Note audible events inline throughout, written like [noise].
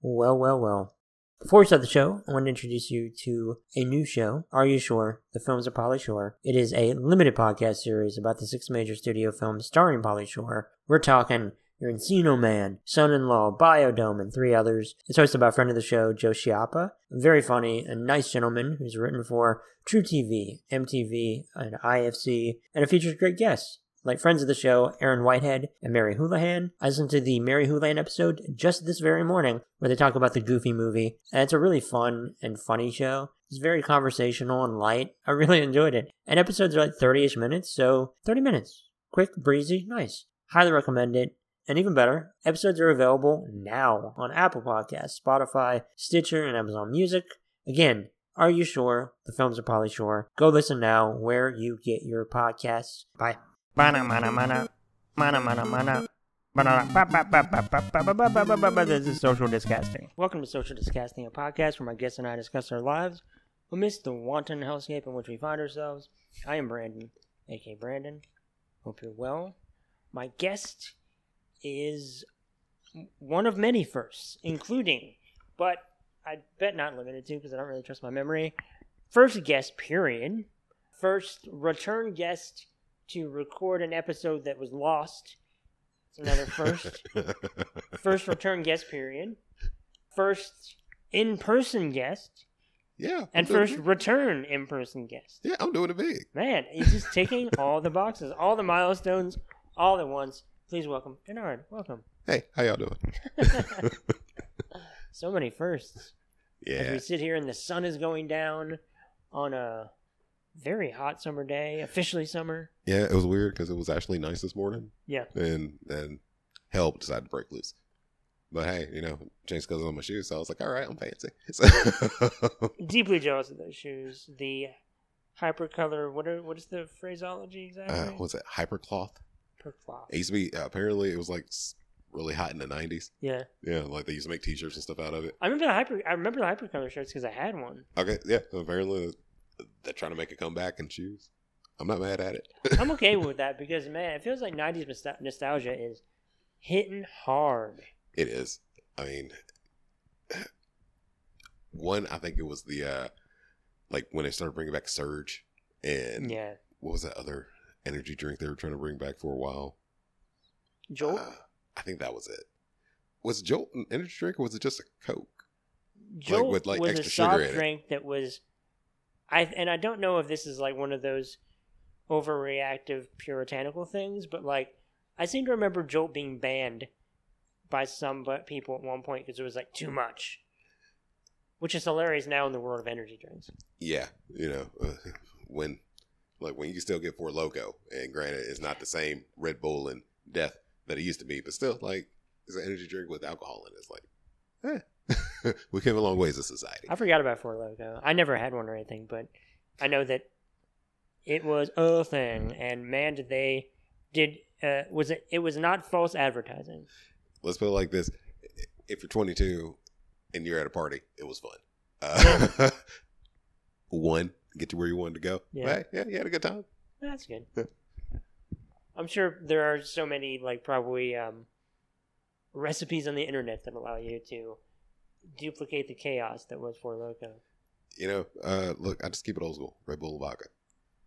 Well, well, well. Before we start the show, I want to introduce you to a new show, Are You Sure? The Films of Pauly Shore. It is a limited podcast series about the six major studio films starring Pauly Shore. We're talking Your Encino Man, Son in Law, Biodome, and three others. It's hosted by a friend of the show, Joe Schiappa. A very funny and nice gentleman who's written for truTV, MTV, and IFC, and it features great guests like friends of the show, Aaron Whitehead and Mary Houlihan. I listened to the Mary Houlihan episode just this very morning where they talk about the Goofy movie, and it's a really fun and funny show. It's very conversational and light. I really [laughs] enjoyed it. And episodes are like 30 ish minutes, so 30 minutes. Quick, breezy, nice. Highly recommend it. And even better, episodes are available now on Apple Podcasts, Spotify, Stitcher, and Amazon Music. Again, are you sure? The films of Pauly Shore. Go listen now where you get your podcasts. Bye. Mana mana mana. Mana mana mana. This is Social Discasting. Welcome to Social Discasting, a podcast where my guests and I discuss our lives amidst the wanton hellscape in which we find ourselves. I am Brandon, aka Brandon. Hope you're well. My guest is one of many firsts, including, but I bet not limited to because I don't really trust my memory. First guest, period. First return guest to record an episode that was lost. It's another first. [laughs] first return guest period. First in person guest. Yeah. I'm And first it. return in person guest. Yeah, I'm doing it big. Man, he's just ticking [laughs] all the boxes, all the milestones, all at once. Please welcome Bernard. Welcome. Hey, how y'all doing? [laughs] So many firsts. As Yeah. we sit here and the sun is going down on a very hot summer day, officially summer. Yeah, it was weird because it was actually nice this morning, Yeah. and then hell decided to break loose. But hey, you know, changed colors on my shoes, so I was like, all right, I'm fancy. So, [laughs] Deeply jealous of those shoes. The hypercolor. What are what is the phraseology exactly? uh, what's it? Hypercloth. Hypercloth. It used to be uh, apparently it was like really hot in the '90s. Yeah, Yeah, like they used to make T-shirts and stuff out of it. I remember the hyper. I remember the hypercolor shirts because I had one. Okay, yeah. So apparently they're trying to make a comeback and choose. I'm not mad at it. [laughs] I'm okay with [laughs] that because man, it feels like '90s nostalgia is hitting hard. It is. I mean, [sighs] one, I think it was the uh like when they started bringing back Surge and Yeah, what was that other energy drink they were trying to bring back for a while? Jolt. Uh, I think that was it. Was Jolt an energy drink or was it just a Coke? Jolt with, like, was extra a sugar soft in it. drink that was, I and I don't know if this is like one of those overreactive puritanical things, but like I seem to remember Jolt being banned by some people at one point because it was like too much, which is hilarious now in the world of energy drinks. Yeah, you know, [laughs] when like when you still get Four Loco, and granted, it's not the same Red Bull and Death that it used to be, but still, like it's an energy drink with alcohol in it. It's like, eh, [laughs] we came a long ways as a society. I forgot about Four Loco. I never had one or anything, but I know that it was a thing, and man, did they did uh, was it? It was not false advertising. Let's put it like this: if you're 22 and you're at a party, it was fun. Uh, [laughs] one, get to where you wanted to go. Yeah. Yeah, hey, yeah, you had a good time. That's good. I'm sure there are so many like probably um, recipes on the internet that allow you to duplicate the chaos that was Four Loco. You know, uh, look, I just keep it old school. Red Bull vodka.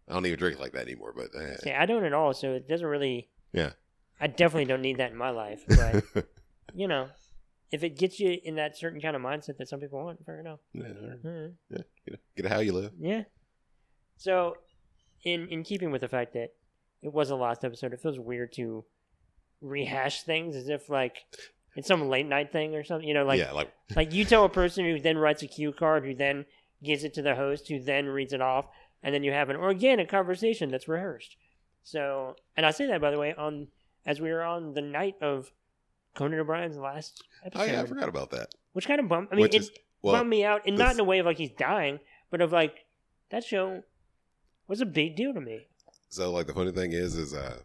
I don't even drink like that anymore, but. See, I don't at all, so it doesn't really. Yeah. I definitely don't need that in my life, but [laughs] you know, if it gets you in that certain kind of mindset that some people want, fair enough. yeah. Mhm. yeah, you know, get it how you live. Yeah. So, in in keeping with the fact that it was a last episode, it feels weird to rehash things as if like it's some late night thing or something. You know, like yeah, like [laughs] like you tell a person who then writes a cue card, who then gives it to the host, who then reads it off, and then you have an organic conversation that's rehearsed. So, and I say that by the way on as we were on the night of Conan O'Brien's last oh episode, yeah, I forgot about that. which kind of bummed. I mean, Which it is well, bummed me out, and not in a way of like he's dying, but of like that show was a big deal to me. so like the funny thing is, is uh,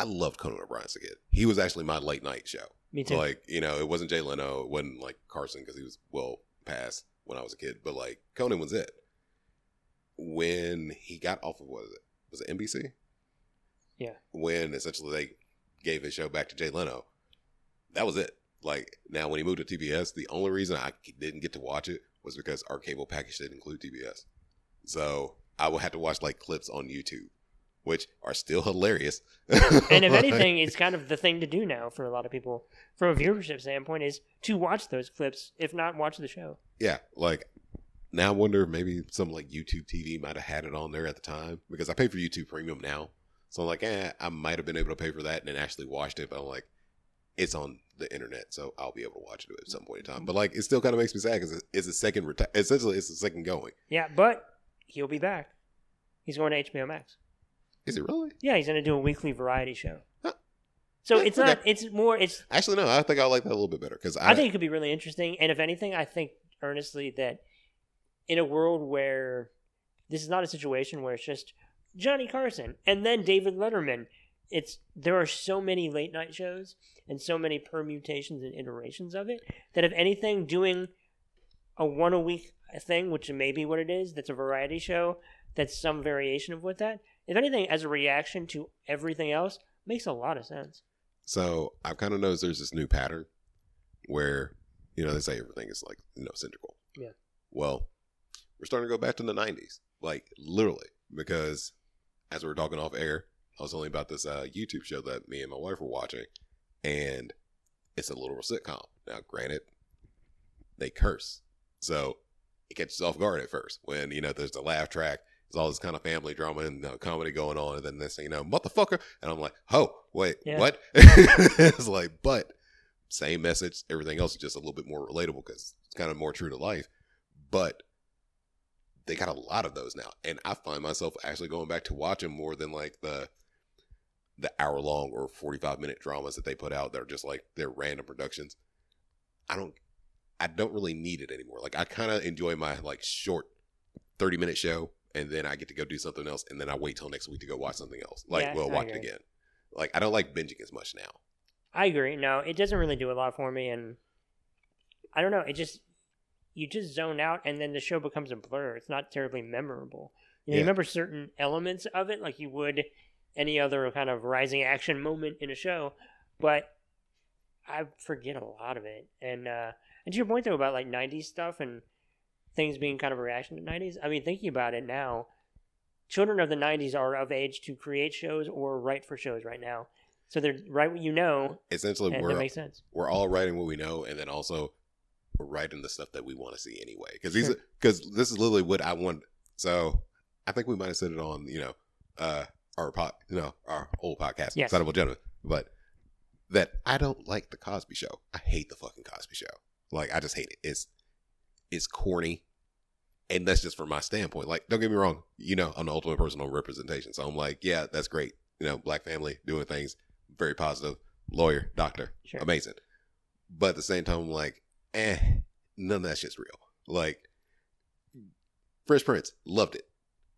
I loved Conan O'Brien as a kid. He was actually my late night show. Me too. Like you know, it wasn't Jay Leno, it wasn't like Carson because he was well past when I was a kid, but like Conan was it. When he got off of what was it? Was it NBC? Yeah. When essentially they gave his show back to Jay Leno, that was it. Like now, when he moved to TBS, the only reason I didn't get to watch it was because our cable package didn't include TBS. So I would have to watch like clips on YouTube, which are still hilarious. [laughs] And if [laughs] anything, it's kind of the thing to do now for a lot of people from a viewership standpoint is to watch those clips, if not watch the show. yeah, like now I wonder if maybe some like YouTube TV might have had it on there at the time because I pay for YouTube Premium now. So I'm like, eh, I might have been able to pay for that and then actually watched it, but I'm like, it's on the internet, so I'll be able to watch it at some point in time. But like, it still kind of makes me sad because it's a second, reti- essentially, it's a second going. Yeah, but he'll be back. He's going to HBO Max. Is it really? Yeah, he's going to do a weekly variety show. Huh. So Yeah, it's not. okay. It's more. It's. Actually, no. I think I like that a little bit better because I, I think it could be really interesting. And if anything, I think earnestly that in a world where this is not a situation where it's just Johnny Carson and then David Letterman, it's there are so many late night shows and so many permutations and iterations of it that if anything, doing a one a week thing, which may be what it is, that's a variety show, that's some variation of what that. If anything, as a reaction to everything else, makes a lot of sense. So I've kind of noticed there's this new pattern where, you know, they say everything is like, you know, cylindrical. Yeah. Well, we're starting to go back to the 90s, like literally, because as we were talking off air, I was telling you about this uh, YouTube show that me and my wife were watching, and it's a literal sitcom. Now, granted, they curse. So it catches off guard at first when, you know, there's the laugh track. There's all this kind of family drama and uh, comedy going on. And then this thing, you know, motherfucker. And I'm like, oh, wait, Yeah. what? [laughs] it's like, but same message. Everything else is just a little bit more relatable because it's kind of more true to life. But they got a lot of those now. And I find myself actually going back to watching more than like the the hour long or 45 minute dramas that they put out that are just like they're random productions. I don't I don't really need it anymore. Like I kind of enjoy my like short 30 minute show and then I get to go do something else and then I wait till next week to go watch something else. Like Yeah, well I watch it again. Like I don't like binging as much now. I agree. No, it doesn't really do a lot for me, and I don't know. It just you just zone out, and then the show becomes a blur. It's not terribly memorable. You, know, you remember certain elements of it, like you would any other kind of rising action moment in a show, but I forget a lot of it. And uh, and to your point though about like '90s stuff and things being kind of a reaction to the '90s. I mean, thinking about it now, children of the '90s are of age to create shows or write for shows right now. So they're write what you know, Essentially we're that makes sense. we're all writing what we know and then also we're writing the stuff that we want to see anyway because these Sure. because this is literally what i want so i think we might have said it on you know uh our pod you know our old podcast Yes. Excitable gentlemen but that i don't like the cosby show i hate the fucking cosby show like i just hate it it's it's corny and that's just from my standpoint like don't get me wrong you know i'm the ultimate personal representation so i'm like yeah that's great you know black family doing things very positive lawyer doctor Sure. amazing. But at the same time, I'm like, eh, none of that shit's real. Like, Fresh Prince, loved it.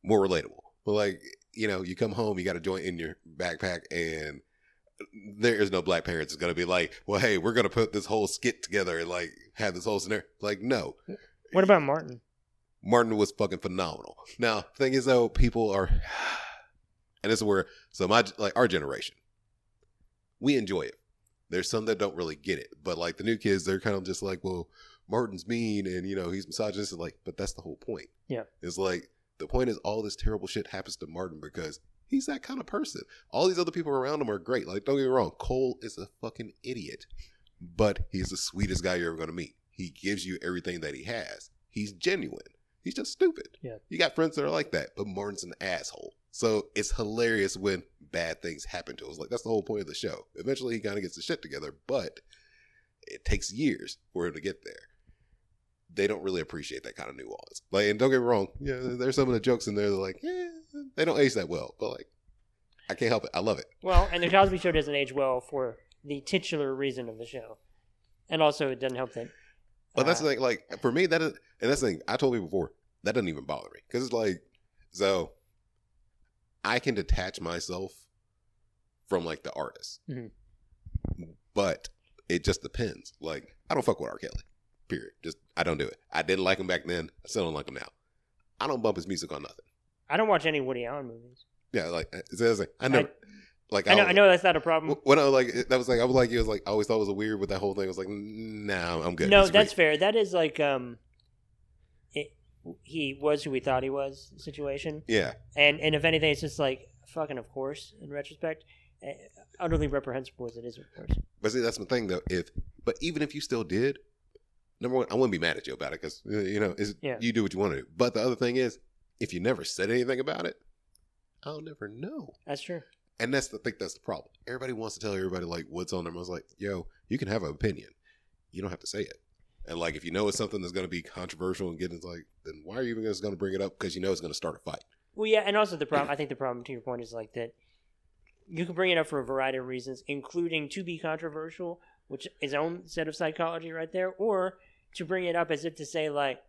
More relatable. But like, you know, you come home, you got a joint in your backpack, and there is no black parents that's gonna be like, well, hey, we're gonna put this whole skit together and like have this whole scenario. Like, no. What about Martin? Martin was fucking phenomenal. Now, thing is though, people are, [sighs] and this is where so my like our generation, we enjoy it. There's some that don't really get it, but like the new kids, they're kind of just like, well, Martin's mean and you know he's misogynist, and like, but that's the whole point. Yeah. it's like the point is all this terrible shit happens to Martin because he's that kind of person. All these other people around him are great. Like, don't get me wrong, Cole is a fucking idiot, but he's the sweetest guy you're ever gonna meet. He gives you everything that he has. He's genuine. He's just stupid. Yeah. You got friends that are like that, but Martin's an asshole. So it's hilarious when bad things happen to us. Like that's the whole point of the show. Eventually he kind of gets the shit together, but it takes years for him to get there. They don't really appreciate that kind of nuance. Like, and don't get me wrong, yeah, there's some of the jokes in there that are like, yeah, they don't age that well, but like, I can't help it. I love it. Well, and the Cosby Show doesn't age well for the titular reason of the show, and also it doesn't help that. But that's uh, the thing. Like for me, that is, and that's the thing. I told you before that doesn't even bother me because it's like, so I can detach myself from like the artist, Mhm. but it just depends. Like I don't fuck with R. Kelly. Period. Just I don't do it. I didn't like him back then. I still don't like him now. I don't bump his music on nothing. I don't watch any Woody Allen movies. Yeah, like it's, it's like, I never. Like I know, I know that's not a problem. When I was like, that was like, I was like, it was like, I always thought it was weird with that whole thing. I was like, nah, I'm good. no, It's that's great. fair. That is like um, it, he was who we thought he was situation, yeah, and and if anything, it's just like fucking of course in retrospect, eh, utterly reprehensible as it is, of course. but see, that's the thing though. If, but even if you still did, number one, I wouldn't be mad at you about it because you know, Yeah. you do what you want to do. But the other thing is, if you never said anything about it, I'll never know. That's true. And that's the I think that's the problem. Everybody wants to tell everybody like what's on them. I was like, yo, you can have an opinion. You don't have to say it. And like if you know it's something that's gonna be controversial and getting like, then why are you even just gonna bring it up? Because you know it's gonna start a fight. Well, yeah, and also the problem. [clears throat] I think the problem to your point is like that. You can bring it up for a variety of reasons, including to be controversial, which is own set of psychology right there, or to bring it up as if to say like,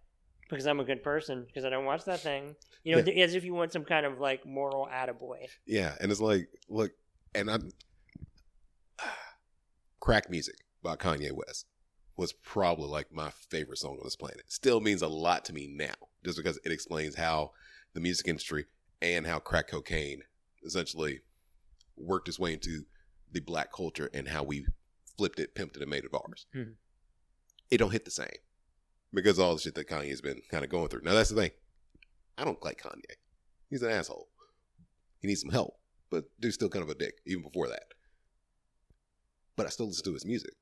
because I'm a good person, because I don't watch that thing. You know, as if you want some kind of like moral attaboy. Yeah, and it's like, look, and I, [sighs] crack music by Kanye West was probably like my favorite song on this planet. Still means a lot to me now, just because it explains how the music industry and how crack cocaine essentially worked its way into the black culture and how we flipped it, pimped it, and made it ours. Mhm. It don't hit the same because of all the shit that Kanye's been kind of going through. Now that's the thing. I don't like Kanye. He's an asshole. He needs some help, but dude's still kind of a dick even before that. But I still listen to his music.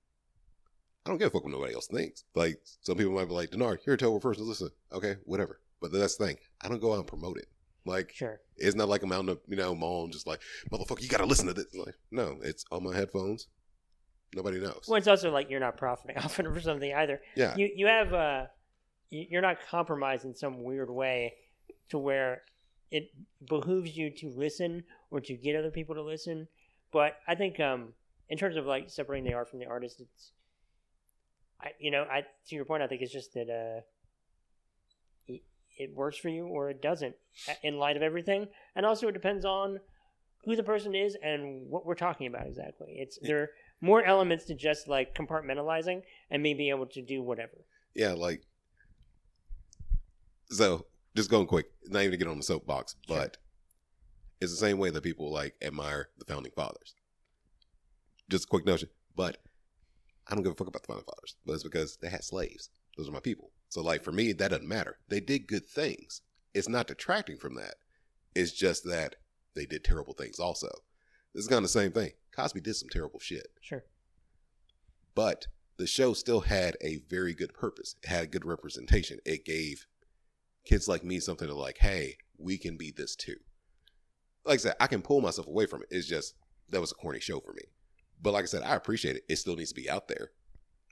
I don't give a fuck what nobody else thinks. Like some people might be like, Denard, you're a terrible person to listen. Okay, whatever. But that's the thing. I don't go out and promote it. Like Sure. it's not like I'm out in the you know mall and just like motherfucker, you gotta listen to this. Like no, it's on my headphones. Nobody knows. Well, it's also like you're not profiting [laughs] off it or something either. yeah, You you have uh, you- you're not compromised in some weird way to where it behooves you to listen or to get other people to listen. But I think um, in terms of like separating the art from the artist, it's I you know I to your point, I think it's just that uh, it, it works for you or it doesn't in light of everything, and also it depends on who the person is and what we're talking about exactly. It's there are more elements to just like compartmentalizing and me being able to do whatever. yeah, like so. Just going quick, not even to get on the soapbox, Sure. but it's the same way that people like admire the founding fathers. Just a quick notion, but I don't give a fuck about the founding fathers, but it's because they had slaves. Those are my people. So, like for me, that doesn't matter. They did good things. It's not detracting from that. It's just that they did terrible things also. This is kind of the same thing. Cosby did some terrible shit, Sure. but the show still had a very good purpose. It had good representation. It gave kids like me something to like, hey, we can be this too. Like I said, I can pull myself away from it. It's just that was a corny show for me. But like I said, I appreciate it. It still needs to be out there.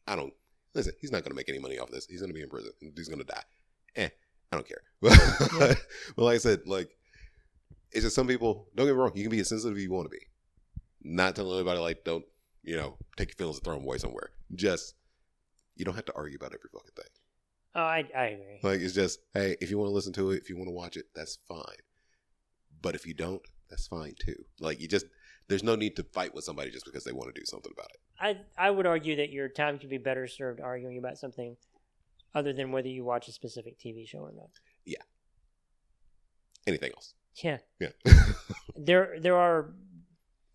I don't listen. He's not going to make any money off this. He's going to be in prison. He's going to die. Eh, I don't care. [laughs] But, but like I said, like it's just some people. Don't get me wrong. You can be as sensitive as you want to be. Not telling anybody like don't you know take your feelings and throw them away somewhere. Just you don't have to argue about every fucking thing. Oh, I, I agree. Like it's just, hey, if you want to listen to it, if you want to watch it, that's fine. But if you don't, that's fine too. Like you just, there's no need to fight with somebody just because they want to do something about it. I I would argue that your time could be better served arguing about something other than whether you watch a specific TV show or not. Yeah. Anything else? Yeah. Yeah. [laughs] There there are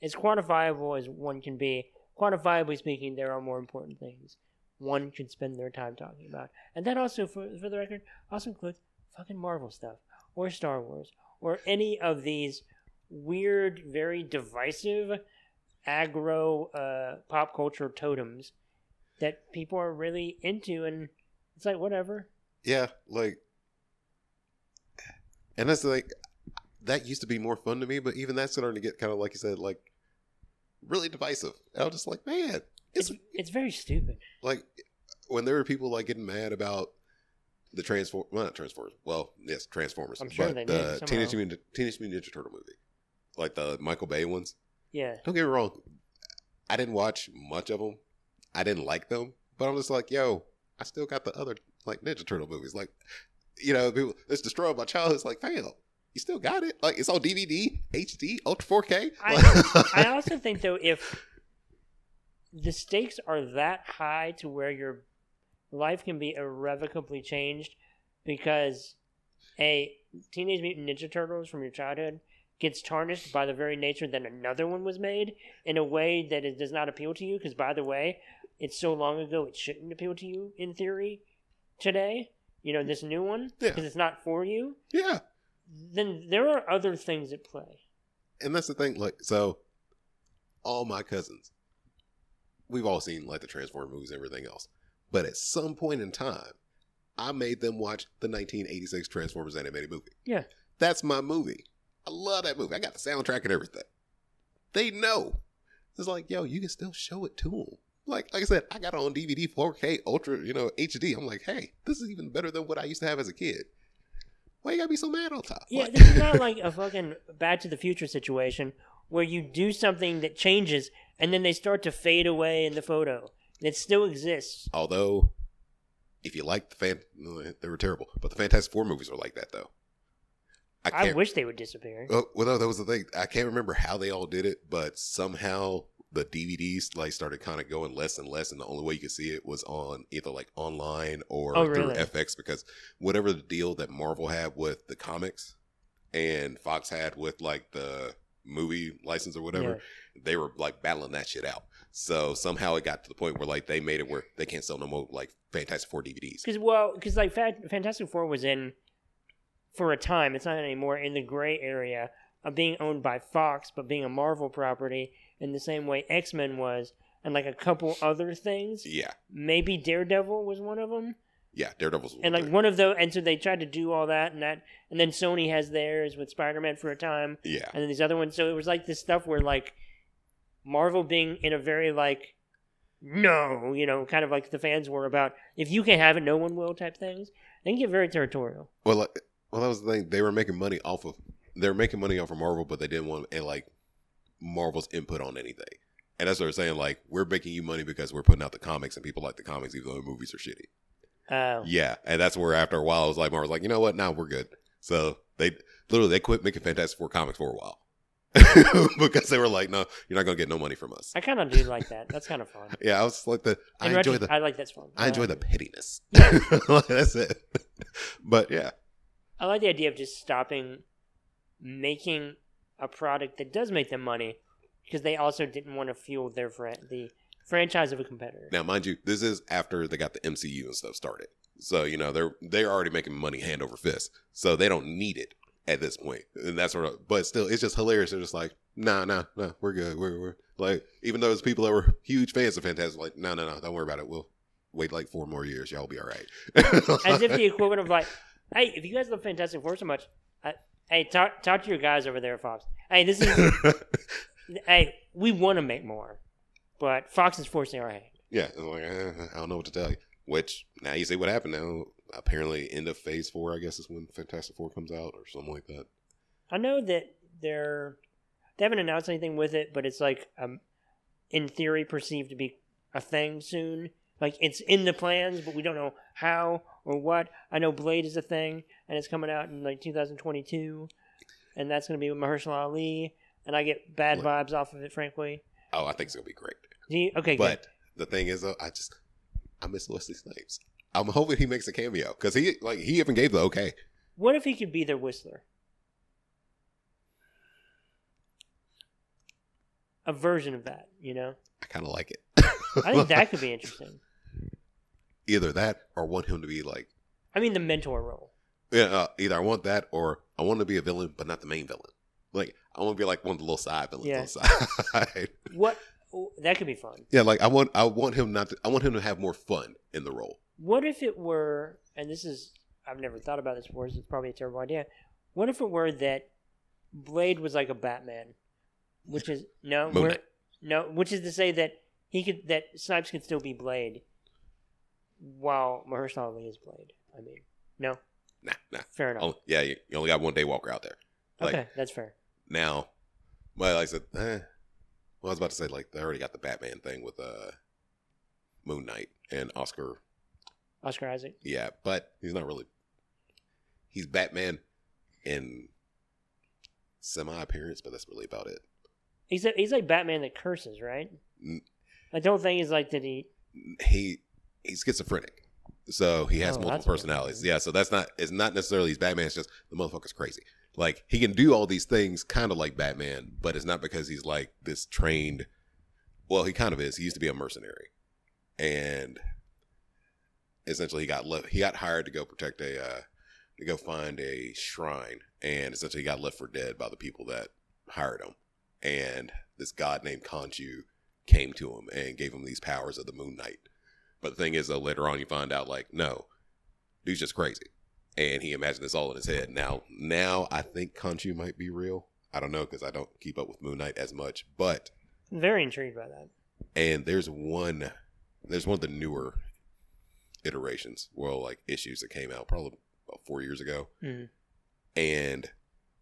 as quantifiable as one can be. Quantifiably speaking, there are more important things one could spend their time talking about. And that also for for the record also includes fucking Marvel stuff or Star Wars or any of these weird, very divisive aggro uh, pop culture totems that people are really into and it's like whatever. yeah, like, and that's like, that used to be more fun to me, but even that's starting to get kind of like you said, like, really divisive. I was just like, man, it's It's it's very stupid. like when there were people like getting mad about the transform well not transformers well yes transformers I'm sure but they the somehow. teenage mutant teenage mutant ninja turtle movie like the michael bay ones Yeah. don't get me wrong i didn't watch much of them i didn't like them but i'm just like yo i still got the other like ninja turtle movies like you know people it's destroyed my childhood it's like fam you still got it like it's on dvd hd ultra 4k I, [laughs] I also think though if the stakes are that high to where your life can be irrevocably changed because a teenage mutant ninja turtles from your childhood gets tarnished by the very nature that another one was made in a way that it does not appeal to you. Because by the way, it's so long ago it shouldn't appeal to you in theory today. You know this new one Yeah. because it's not for you. Yeah. Then there are other things at play. And that's the thing, like so all my cousins, we've all seen like the Transformer movies and everything else. But at some point in time, I made them watch the 1986 Transformers animated movie. Yeah. That's my movie. I love that movie. I got the soundtrack and everything. They know. It's like, yo, you can still show it to them. Like, like I said, I got it on DVD, 4K, Ultra, you know, HD. I'm like, hey, this is even better than what I used to have as a kid. Why you gotta be so mad all the time? Yeah, Like- this is not like a [laughs] fucking Back to the Future situation where you do something that changes and then they start to fade away in the photo. It still exists. Although, if you like the fan, [laughs] they were terrible. But the Fantastic Four movies were like that, though. I I, wish they would disappear. oh, well, no, that was the thing. I can't remember how they all did it, but somehow the DVDs like started kind of going less and less, and the only way you could see it was on either like online or Oh, through really? FX because whatever the deal that Marvel had with the comics and Fox had with like the movie license or whatever, they were like battling that shit out. So somehow it got to the point where like they made it where they can't sell no more like Fantastic Four DVDs. Because well, because like Fa- Fantastic Four was in for a time. It's not anymore in the gray area of being owned by Fox, but being a Marvel property in the same way X Men was, and like a couple other things. Yeah, Maybe Daredevil was one of them. yeah, Daredevil's and like one of those and so they tried to do all that and that and then sony has theirs with spider-man for a time yeah, and then these other ones so it was like this stuff where like marvel being in a very like no you know kind of like the fans were about if you can have it no one will type things they can get very territorial Well, like, well, that was the thing. They were making money off of they were making money off of Marvel, but they didn't want and like Marvel's input on anything. And that's what they're saying. Like we're making you money because we're putting out the comics, and people like the comics, even though the movies are shitty. uh, Yeah, and that's where after a while, it was like Marvel's like, you know what? Now we're good. So they literally they quit making Fantastic Four comics for a while [laughs] because they were like, no, you're not gonna get no money from us. i kind of do like that that's kind of fun [laughs] Yeah, I was like the I enjoy retro- the i like that's fun I enjoy Uh, the pettiness. [laughs] that's it. But yeah, I like the idea of just stopping making a product that does make them money because they also didn't want to fuel their fran- the franchise of a competitor. Now, mind you, this is after they got the MCU and stuff started. So you know they're they're already making money hand over fist. So they don't need it at this point. And that's sort of. But still, it's just hilarious. They're just like, nah, nah, nah, we're good. We're, we're like, even though there's people that were huge fans of Fantastic, like, no, no, no, don't worry about it. We'll wait like four more years. Y'all will be all right. [laughs] As if the equivalent of like, [laughs] hey, if you guys love Fantastic Four so much, I, hey, talk talk to your guys over there at Fox. Hey, this is [laughs] hey, we want to make more, but Fox is forcing our hand. yeah, it's like eh, I don't know what to tell you. Which now you see what happened. Now apparently, end of Phase Four, I guess, is when Fantastic Four comes out or something like that. I know that they're they haven't announced anything with it, but it's like um, in theory perceived to be a thing soon. Like it's in the plans, but we don't know how or what. I know Blade is a thing, and it's coming out in like 2022, and that's going to be with Mahershala Ali. And I get bad What? vibes off of it, frankly. Oh, I think it's gonna be great. Do you, okay, good. But the thing is, though, I just I miss Wesley Snipes. I'm hoping he makes a cameo because he like he even gave the okay. What if he could be their Whistler? A version of that, you know? I kind of like it. I think that [laughs] could be interesting. either that or want him to be like I mean, the mentor role. Yeah. Uh, either I want that or I want to be a villain, but not the main villain. Like I want to be like one of the little side villains Yeah. on the side. [laughs] What? That could be fun. yeah, like I want I want him not to. I want him to have more fun in the role. What if it were, and this is, I've never thought about this before, so it's probably a terrible idea. What if it were that Blade was like a Batman? Which is, no, no, which is to say that he could, that Snipes could still be Blade while Mahershala Ali is Blade. I mean, no, Nah, nah. fair enough. Oh, yeah, you, you only got one day walker out there. Like okay, that's fair. now, well, like I said, eh, well, I was about to say like they already got the Batman thing with uh Moon Knight and Oscar Oscar Isaac. Yeah, but he's not really. He's Batman in semi appearance, but that's really about it. He's, a, he's like Batman that curses, right? I don't think he's like that he. He he's schizophrenic, so he has Oh, multiple personalities. Yeah, so that's not it's not necessarily he's Batman. It's just the motherfucker's crazy. like he can do all these things kind of like Batman, but it's not because he's like this trained. Well, he kind of is. He used to be a mercenary, and essentially he got left. He got hired to go protect a uh, to go find a shrine, and essentially he got left for dead by the people that hired him. And this god named Khonshu came to him and gave him these powers of the Moon Knight. But the thing is, though, later on you find out like, no, dude's just crazy, and he imagined this all in his head. Now, now I think Khonshu might be real. I don't know because I don't keep up with Moon Knight as much, but I'm Very intrigued by that. and there's one there's one of the newer iterations well like issues that came out probably about four years ago Mhm. and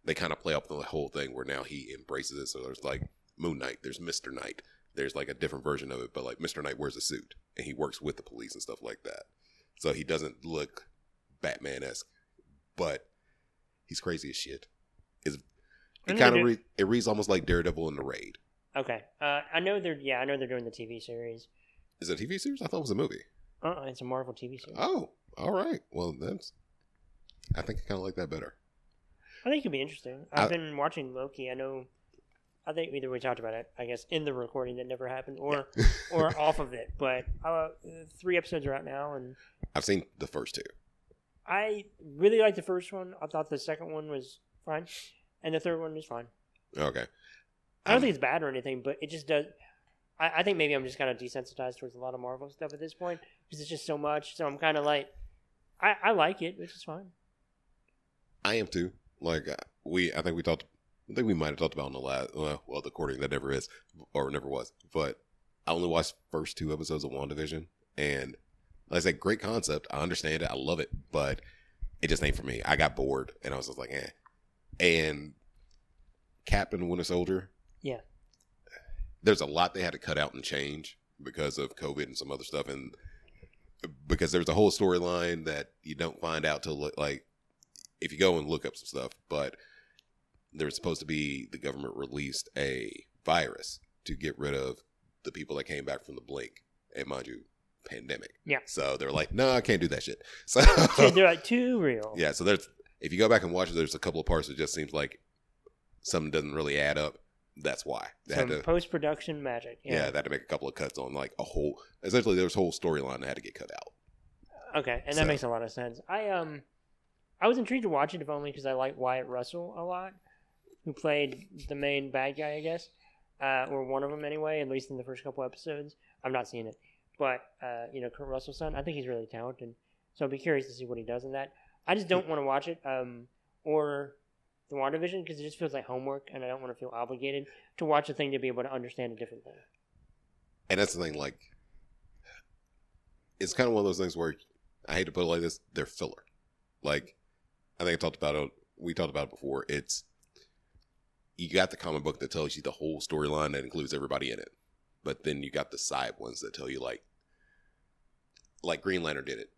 they kind of play up the whole thing where now he embraces it so there's like moon knight there's mr knight there's like a different version of it but like mr knight wears a suit and he works with the police and stuff like that so he doesn't look batman-esque but he's crazy as shit it's, it kind of re- it reads almost like daredevil in the raid Okay. Uh, I know they're yeah, I know they're doing the TV series. is it a tv series i thought it was a movie Uh, it's a Marvel TV series. Oh, all right. Well, that's. I think I kind of like that better. I think it'd be interesting. I've I- been watching Loki. I know. I think either we talked about it. I guess in the recording that never happened, or [laughs] or off of it. But uh, three episodes are out now, and I've seen the first two. I really liked the first one. I thought the second one was fine, and the third one is fine. Okay. I don't Um, think it's bad or anything, but it just does. I, I think maybe I'm just kind of desensitized towards a lot of Marvel stuff at this point because it's just so much. So I'm kind of like, I, I like it, which is fine. I am too. Like uh, we, I think we talked. I think we might have talked about in the last, well, well, the recording that never is or never was. But I only watched first two episodes of WandaVision, and like I said, great concept. I understand it. I love it, but it just ain't for me. I got bored, and I was just like, eh. And Captain Winter Soldier. Yeah. There's a lot they had to cut out and change because of COVID and some other stuff, and because there's a whole storyline that you don't find out till like if you go and look up some stuff, but there's supposed to be the government released a virus to get rid of the people that came back from the blink, and mind you, pandemic. Yeah. So they're like, no, I can't do that shit. [laughs] So they're like too real. [laughs] yeah, so there's if you go back and watch it, there's a couple of parts that just seems like something doesn't really add up. That's why they Some had to. post production magic. Yeah. Yeah. they had to make a couple of cuts on like a whole. Essentially, there was a whole storyline that had to get cut out. Okay, and that So- makes a lot of sense. I um, I was intrigued to watch it if only because I like Wyatt Russell a lot, who played the main bad guy, I guess, uh, or one of them anyway. At least in the first couple episodes. I'm not seeing it, but uh, you know, Kurt Russell's son. I think he's really talented. So I'd be curious to see what he does in that. I just don't want to watch it, um, or the WandaVision because it just feels like homework, and I don't want to feel obligated to watch a thing to be able to understand a different thing. And that's the thing, like, it's kind of one of those things where I hate to put it like this, they're filler. Like, I think I talked about it. We talked about it before. It's you got the comic book that tells you the whole storyline that includes everybody in it, but then you got the side ones that tell you like, like Green Lantern did it,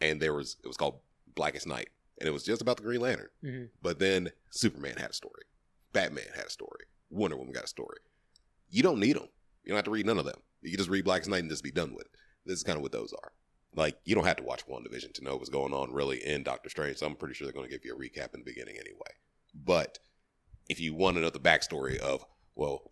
and there was it was called Blackest Night, and it was just about the Green Lantern. Mhm. But then Superman had a story, Batman had a story, Wonder Woman got a story. You don't need them. You don't have to read none of them. You can just read Blackest Night and just be done with it. This is kind of what those are. Like you don't have to watch WandaVision to know what's going on really in Doctor Strange. So I'm pretty sure they're going to give you a recap in the beginning anyway. But if you want to know the backstory of well,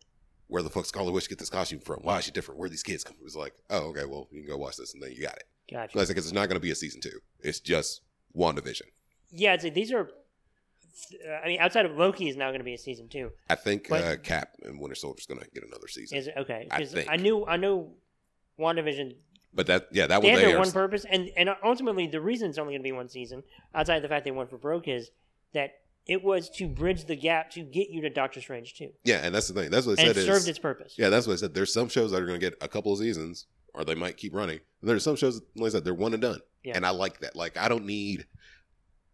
where the fuck Scarlet Witch get this costume from? Why is she different? Where these kids come from? It's like, oh, okay, well, you can go watch this and then you got it. Gotcha. Because it's not going to be a season two. It's just WandaVision. Yeah, it's like these are. I mean, outside of Loki is now going to be a season two. I think But- uh, Cap and Winter Soldier is going to get another season. Is it okay? I think. I knew I know WandaVision. but that, yeah, that They one had they one purpose, and and ultimately the reason it's only going to be one season, outside of the fact they went for broke, is that it was to bridge the gap to get you to Doctor Strange two, yeah, and that's the thing. That's what it and said it is served its purpose. Yeah, that's what I said. There's some shows that are going to get a couple of seasons, or they might keep running. And there's some shows, like I said, they're one and done. Yeah. And I like that. Like, I don't need.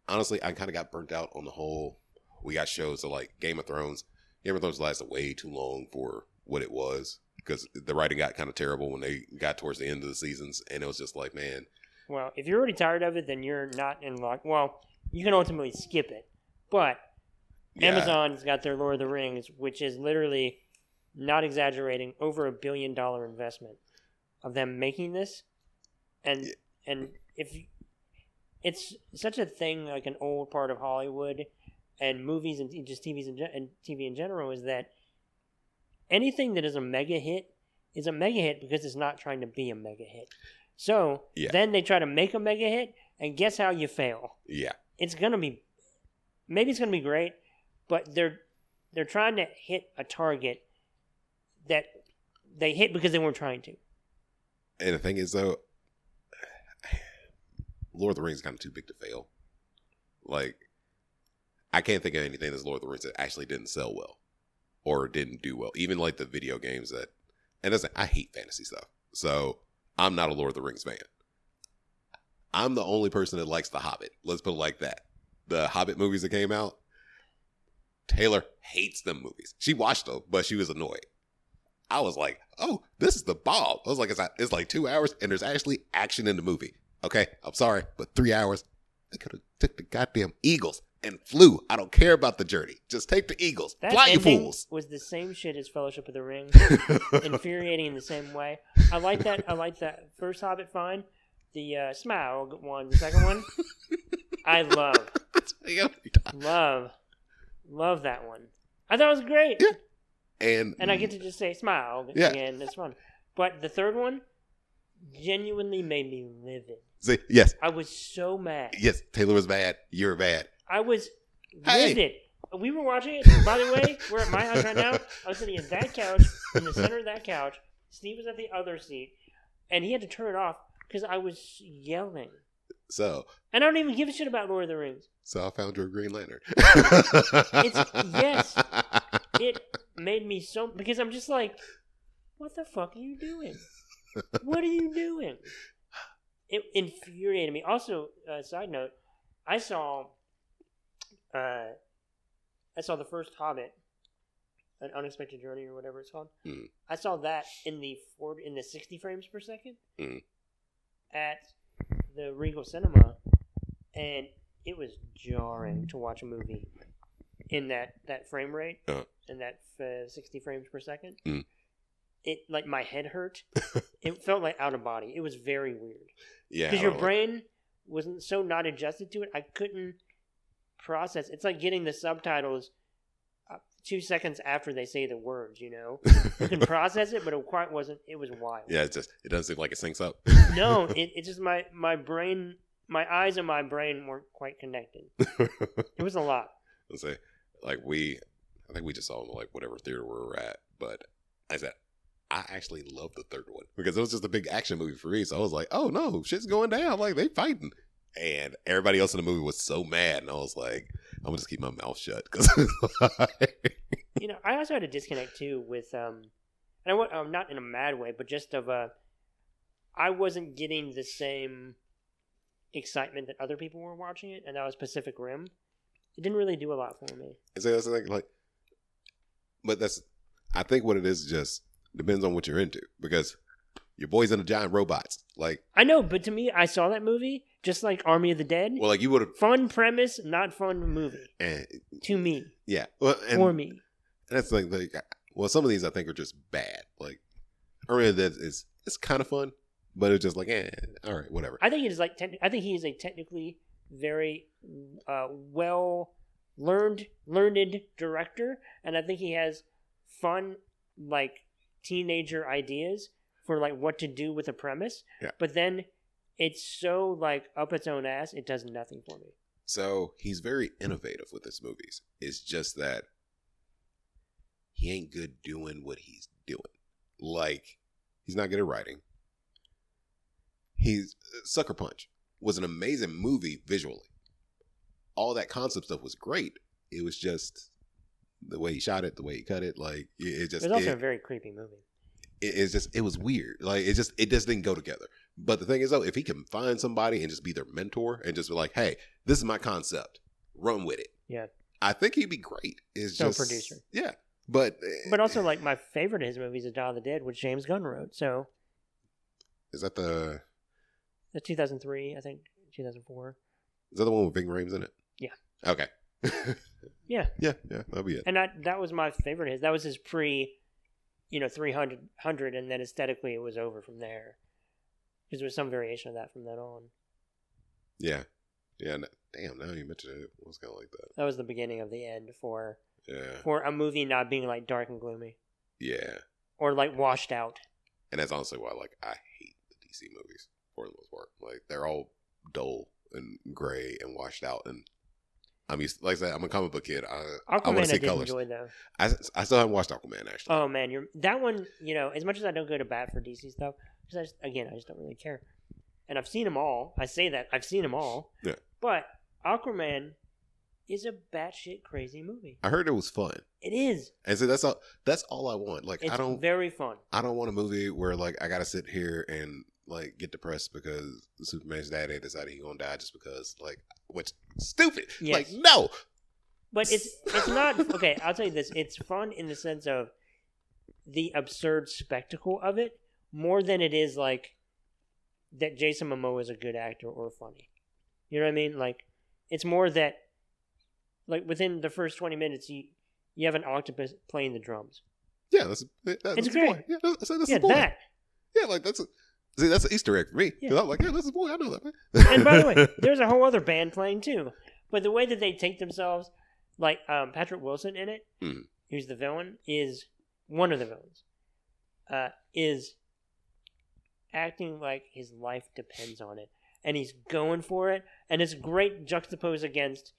Honestly, I kind of got burnt out on the whole. We got shows that like Game of Thrones. Game of Thrones lasted way too long for what it was because the writing got kind of terrible when they got towards the end of the seasons, and it was just like, man, Well, if you're already tired of it, then you're not in luck. Well, you can ultimately skip it, but yeah, Amazon's got their Lord of the Rings, which is literally not exaggerating over a billion dollar investment of them making this, and Yeah. and if it's such a thing like an old part of Hollywood and movies and just TVs gen- and TV in general is that anything that is a mega hit is a mega hit because it's not trying to be a mega hit. So Yeah. then they try to make a mega hit, and guess how you fail? Yeah. It's gonna be maybe it's gonna be great, but they're they're trying to hit a target that they hit because they weren't trying to. And the thing is, though, Lord of the Rings is kind of too big to fail. Like, I can't think of anything that's Lord of the Rings that actually didn't sell well or didn't do well. Even like the video games that, and that's, I hate fantasy stuff. So I'm not a Lord of the Rings fan. I'm the only person that likes The Hobbit. Let's put it like that. The Hobbit movies that came out, Taylor hates them movies. She watched them, but she was annoyed. I was like, oh, this is the bomb. I was like, it's, it's like two hours and there's actually action in the movie. Okay, I'm sorry, but three hours, they could have took the goddamn Eagles and flew. I don't care about the journey. Just take the Eagles. That Fly, you fools. was the same shit as Fellowship of the Ring. [laughs] infuriating in the same way. I like that. I like that first Hobbit fine. The uh, Smaug one, the second one, [laughs] I love, love, love that one. I thought it was great, Yeah. and and I get to just say Smaug Yeah. again. It's fun. But the third one genuinely made me livid. say yes, I was so mad. yes. Taylor was bad. You're bad. I was Hey. livid. We were watching it. By the way, we're at my house right now. I was sitting at that couch, in the center of that couch. Steve was at the other seat, and he had to turn it off because I was yelling. So, And I don't even give a shit about Lord of the Rings. so I found your Green Lantern. it's yes. It made me so because I'm just like, what the fuck are you doing? What are you doing? It infuriated me. Also, uh, side note, I saw, uh, I saw the first Hobbit, an unexpected journey or whatever it's called. Mm. I saw that in the four in the sixty frames per second Mm. at the Regal Cinema, and it was jarring to watch a movie in that that frame rate Uh. and that uh, 60 frames per second. Mm. It like my head hurt. [laughs] it felt like out of body. It was very weird yeah, because your don't like- brain wasn't so not adjusted to it. I couldn't process. It's like getting the subtitles two seconds after they say the words. You know, [laughs] you can process it, but it quite wasn't. It was wild. Yeah, it just it doesn't seem like it syncs up. No, [laughs] it, it's just my my brain, my eyes and my brain weren't quite connected. [laughs] It was a lot. Let's say, like we, I think we just saw them like whatever theater we were at, but I said I actually love the third one because it was just a big action movie for me. So I was like, oh no, shit's going down. Like they fighting, and everybody else in the movie was so mad, and I was like, I'm gonna just keep my mouth shut because you know, I also had a disconnect too with um, and I wa- um, not in a mad way, but just of uh, I wasn't getting the same excitement that other people were watching it, and that was Pacific Rim. It didn't really do a lot for me. so that's thing, like, but that's I think what it is just depends on what you're into because your boys into giant robots. Like, I know, but to me, I saw that movie just like Army of the Dead. well, like you would have, Fun premise, not fun movie and to me. yeah, well, and for me, that's like, like, well, some of these I think are just bad. Like, Army of the Dead is it's kind of fun, but it's just like, eh, all right, whatever. I think it is like techni- I think he is a technically very uh, well learned learned director, and I think he has fun like teenager ideas for like what to do with a premise. Yeah. But then it's so like up its own ass, it does nothing for me. So he's very innovative with his movies. It's just that he ain't good doing what he's doing. Like he's not good at writing. He's uh, Sucker Punch was an amazing movie visually. All that concept stuff was great. It was just the way he shot it, the way he cut it. Like it, it It just was also it- a very creepy movie. it, it's just it was weird. Like it just it just didn't go together. But the thing is though, if he can find somebody and just be their mentor and just be like, hey, this is my concept, run with it. Yeah. I think he'd be great. It's So just producer. Yeah, but eh, But also eh. like my favorite of his movies is Dawn of the Dead, which James Gunn wrote. So is that the the 2003, I think 2004. is that the one with Ving Rhames in it? Yeah. Okay. [laughs] Yeah. yeah, yeah, that'll be it. and that that was my favorite. of His that was his pre, you know, 300, 100, and then aesthetically it was over from there. Because there was some variation of that from then on. Yeah, Yeah, n- damn. Now you mentioned it, it was kind of like that. That was the beginning of the end for Yeah, for a movie not being like dark and gloomy yeah. or like washed out. And that's honestly why, like, I hate the DC movies for the most part. Like, they're all dull and gray and washed out. And I'm used, like I said, I'm a comic book kid. I, I Aquaman want I, to see colors. enjoy though. I, I still haven't watched Aquaman actually. Oh man, you're that one. You know, as much as I don't go to bat for DC stuff, because I just, again I just don't really care. And I've seen them all. I say that I've seen them all. Yeah. But Aquaman is a batshit crazy movie. I heard it was fun, It is. and so that's all. That's all I want. Like, It's I don't. very fun. I don't want a movie where like I gotta sit here and like get depressed because Superman's daddy decided he gonna die just because like which stupid. Yes. Like no. But it's it's not okay. I'll tell you this: it's fun in the sense of the absurd spectacle of it, more than it is like that Jason Momoa is a good actor or funny. You know what I mean? Like it's more that like within the first twenty minutes, you you have an octopus playing the drums. Yeah, that's that's It's great. boy. Yeah, that's, that's yeah, that. Yeah, like that's a, see that's an Easter egg for me. Yeah. I'm like, yeah, that's the boy. I know that man. And by the way, [laughs] there's a whole other band playing too. But the way that they take themselves, like um, Patrick Wilson in it, Mhm. who's the villain, is one of the villains, uh, is acting like his life depends on it, and he's going for it, and it's great juxtaposed against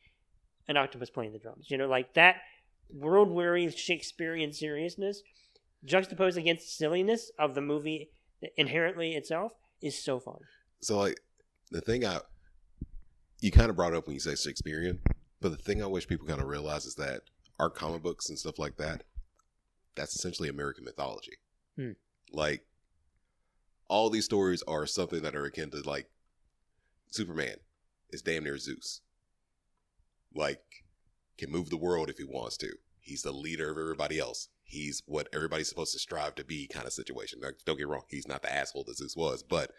an octopus playing the drums. You know, like that world weary Shakespearean seriousness juxtaposed against silliness of the movie inherently itself is so fun. so like the thing I you kind of brought up when you say Shakespearean, but the thing I wish people kind of realize is that our comic books and stuff like that, that's essentially American mythology. Hmm. Like all these stories are something that are akin to like Superman is damn near Zeus. Like can move the world if he wants to. He's the leader of everybody else. He's what everybody's supposed to strive to be kind of situation. Like, don't get wrong, he's not the asshole that Zeus was, but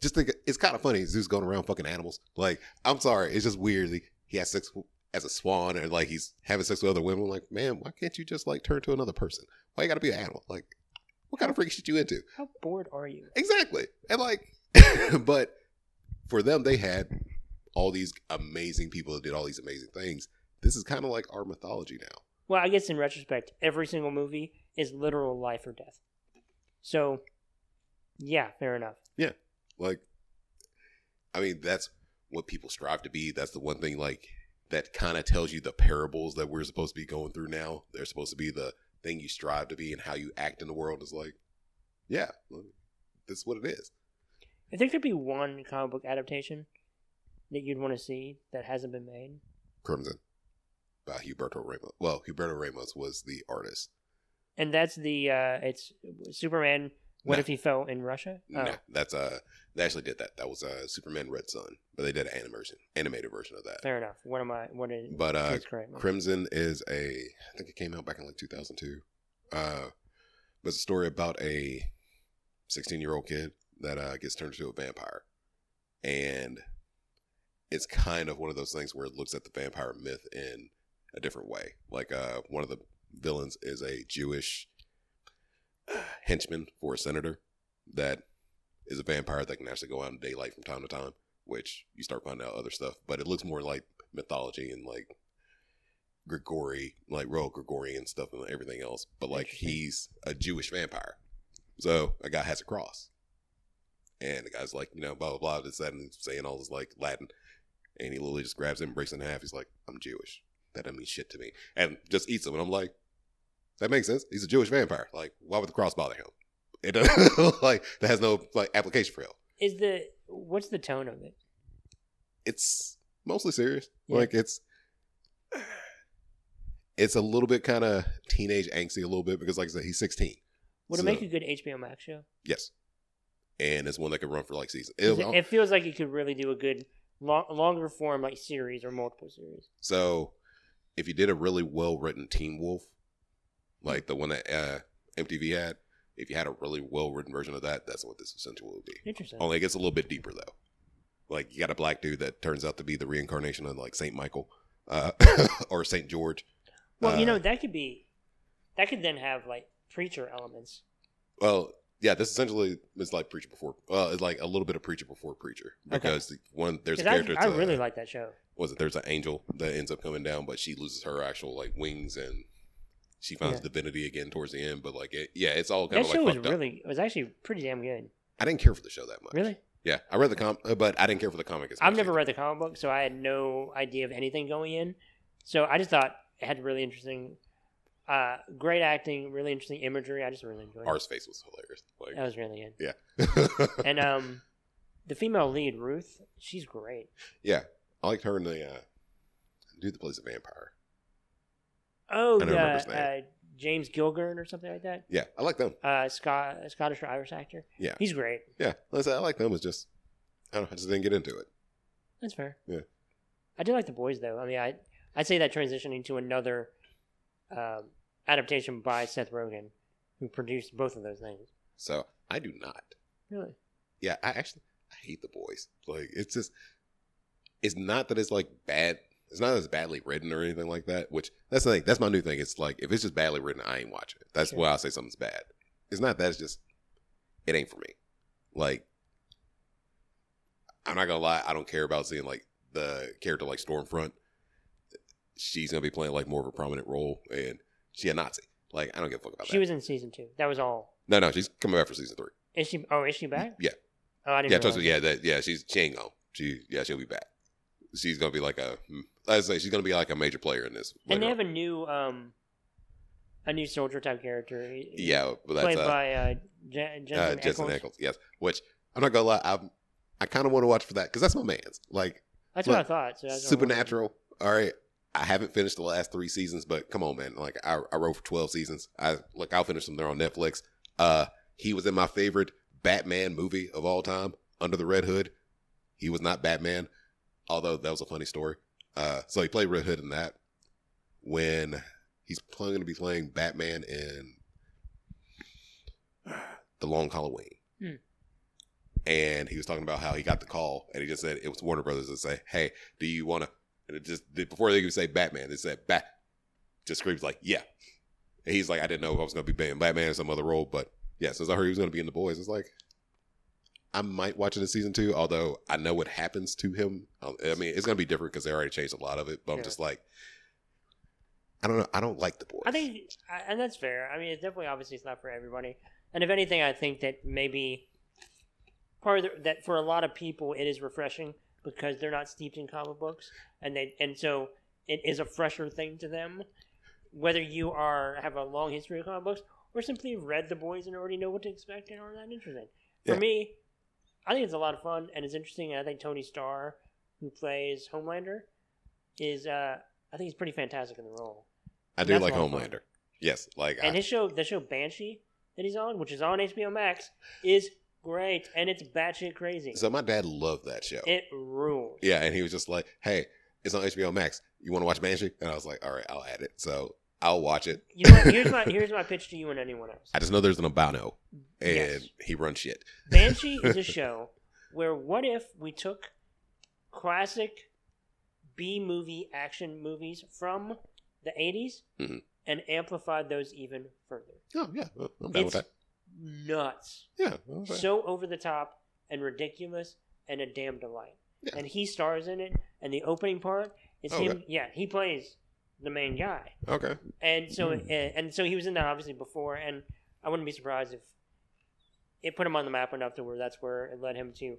just think it's kind of funny. Zeus going around fucking animals. Like, I'm sorry, it's just weird. He, he has sex as a swan, and like he's having sex with other women. I'm like, man, why can't you just like turn to another person? Why you got to be an animal? Like, what kind of freak shit you into? How bored are you? Exactly. And like, [laughs] but for them, they had all these amazing people that did all these amazing things. This is kind of like our mythology now. Well, I guess in retrospect, every single movie is literal life or death. So, yeah, fair enough. Yeah. Like, I mean, that's what people strive to be. That's the one thing, like, that kind of tells you the parables that we're supposed to be going through now. They're supposed to be the thing you strive to be and how you act in the world is like, yeah, that's what it is. If there could be one comic book adaptation that you'd want to see that hasn't been made, Crimson by Humberto Ramos. Well, Humberto Ramos was the artist. and that's the uh it's Superman. What No. if he fell in Russia? Oh, No, that's uh, they actually did that. That was uh, Superman Red Sun, but they did an animation, animated version of that. fair enough. What am I? What is? But uh. Crimson is a, I think it came out back in like 2002. Uh, but it's a story about a 16 year old kid that uh, gets turned into a vampire, and it's kind of one of those things where it looks at the vampire myth in a different way. Like uh, one of the villains is a Jewish henchman for a senator that is a vampire that can actually go out in daylight from time to time, which you start finding out other stuff. But it looks more like mythology and like Grigori, like royal Gregorian stuff and everything else. But like he's a Jewish vampire. So a guy has a cross. And the guy's like, you know, blah blah blah, this, that, and he's saying all this like Latin. And he literally just grabs and breaks in half. He's like, I'm Jewish. That doesn't mean shit to me. And just eats him. And I'm like, that makes sense. He's a Jewish vampire. Like, why would the cross bother him? It doesn't [laughs] like that has no like application for him. Is the what's the tone of it? It's mostly serious. Yeah. Like it's it's a little bit kind of teenage angsty a little bit because like I said, he's 16. Would it make a good HBO Max show? Yes. And it's one that could run for like season. It, it feels like it could really do a good long, longer form like series or multiple series. So, if you did a really well written Teen Wolf, like the one that uh, MTV had, if you had a really well written version of that, that's what this essentially would be. Interesting. Only it gets a little bit deeper though. Like you got a black dude that turns out to be the reincarnation of like Saint Michael, uh, [laughs] or Saint George. well, you Uh, know that could be that could then have like preacher elements. Well, yeah, this essentially is like preacher before. Well, it's like a little bit of preacher before preacher because the one there's a character. I to- really like that show. was it? There's an angel that ends up coming down, but she loses her actual like wings and she finds Yeah. divinity again towards the end. But like, it, yeah, it's all kind That of like show was fucked up. really, it was actually pretty damn good. I didn't care for the show that much. Really? Yeah, I read the com, uh, but I didn't care for the comic. As I've never either. read the comic book, so I had no idea of anything going in. So I just thought it had really interesting, uh, great acting, really interesting imagery. I just really enjoyed it. Art's face was hilarious. Like, That was really good. yeah, [laughs] And um, the female lead, Ruth, she's great. yeah, I liked her in the uh, dude that plays the vampire. Oh, remember uh, James Gilgern or something like that. Yeah, I like them. Uh, Scott, Scottish or Irish actor. Yeah. he's great. Yeah, like I said, I like them. It's just I don't know. I just didn't get into it. That's fair. Yeah. I do like the boys though. I mean, I I'd say that transitioning to another um, adaptation by Seth Rogen, who produced both of those things. So I do not. Really? Yeah, I actually I hate the boys. Like it's just it's not that it's like bad. It's not as badly written or anything like that. Which that's the thing. That's my new thing. It's like if it's just badly written, I ain't watching it. That's Sure. why I say something's bad. It's not that. It's just it ain't for me. Like I'm not gonna lie. I don't care about seeing like the character like Stormfront. She's gonna be playing like more of a prominent role, and she a Nazi. Like I don't give a fuck about She that. was in season two. That was all. no, no, she's coming back for season three. Is she? Oh, is she back? Yeah. Oh, I didn't. Yeah, me. Yeah, that, yeah, she's she ain't gone. She yeah, she'll be back. She's gonna be like a. Hmm, I say she's gonna be like a major player in this. And they on. have a new um, a new soldier type character. Yeah, that's played uh, by uh, Je- Jensen, uh, Jensen Ackles. Ackles. Yes, which I'm not gonna lie. I'm, I kind of want to watch for that because that's my man's. Like That's what I thought. So that's what I. Supernatural. All right, I haven't finished the last three seasons, but come on, man. Like I, I wrote for 12 seasons. I like I'll finish them there on Netflix. Uh, he was in my favorite Batman movie of all time, Under the Red Hood. He was not Batman, although that was a funny story. Uh, so he played Red Hood in that. When he's going to be playing Batman in The Long Halloween. Hmm. And he was talking about how he got the call, and he just said it was Warner Brothers that say, "Hey, do you want to?" And it just before they could say Batman, they said Bat. Just screams like, "Yeah." And he's like, "I didn't know if I was going to be playing Batman or some other role, but yeah." Since I heard he was going to be in the Boys, it's like I might watch it in season two. Although I know what happens to him. Um, I mean, it's going to be different because they already changed a lot of it. But I'm just like, I don't know. I don't like the Boys. I think, and that's fair. I mean, it's definitely obviously it's not for everybody. And if anything, I think that maybe part of the, that for a lot of people it is refreshing because they're not steeped in comic books, and they and so it is a fresher thing to them. Whether you are have a long history of comic books or simply read the boys and already know what to expect and are that interested. For Yeah. me, I think it's a lot of fun and it's interesting. And I think Tony Starr, who plays Homelander, is uh, I think he's pretty fantastic in the role. I do like a lot of fun. Homelander. Yes, like And I, his show, the show Banshee that he's on, which is on HBO Max, is great and it's batshit crazy. so my dad loved that show. it rules. Yeah, and he was just like, "Hey, it's on HBO Max. You want to watch Banshee?" And I was like, "All right, I'll add it." So I'll watch it. You know, what? here's my [laughs] here's my pitch to you and anyone else. I just know there's an albino, and Yes. he runs shit. Banshee is a [laughs] show where what if we took classic B movie action movies from the 80s Mhm. and amplified those even further? Oh yeah, I'm down with that. nuts. Yeah, okay. so over the top and ridiculous and a damn delight. Yeah. And he stars in it, and the opening part is Okay. him. Yeah, he plays the main guy, okay. and so Hmm. and, and so he was in that obviously before, and I wouldn't be surprised if it put him on the map enough to where that's where it led him to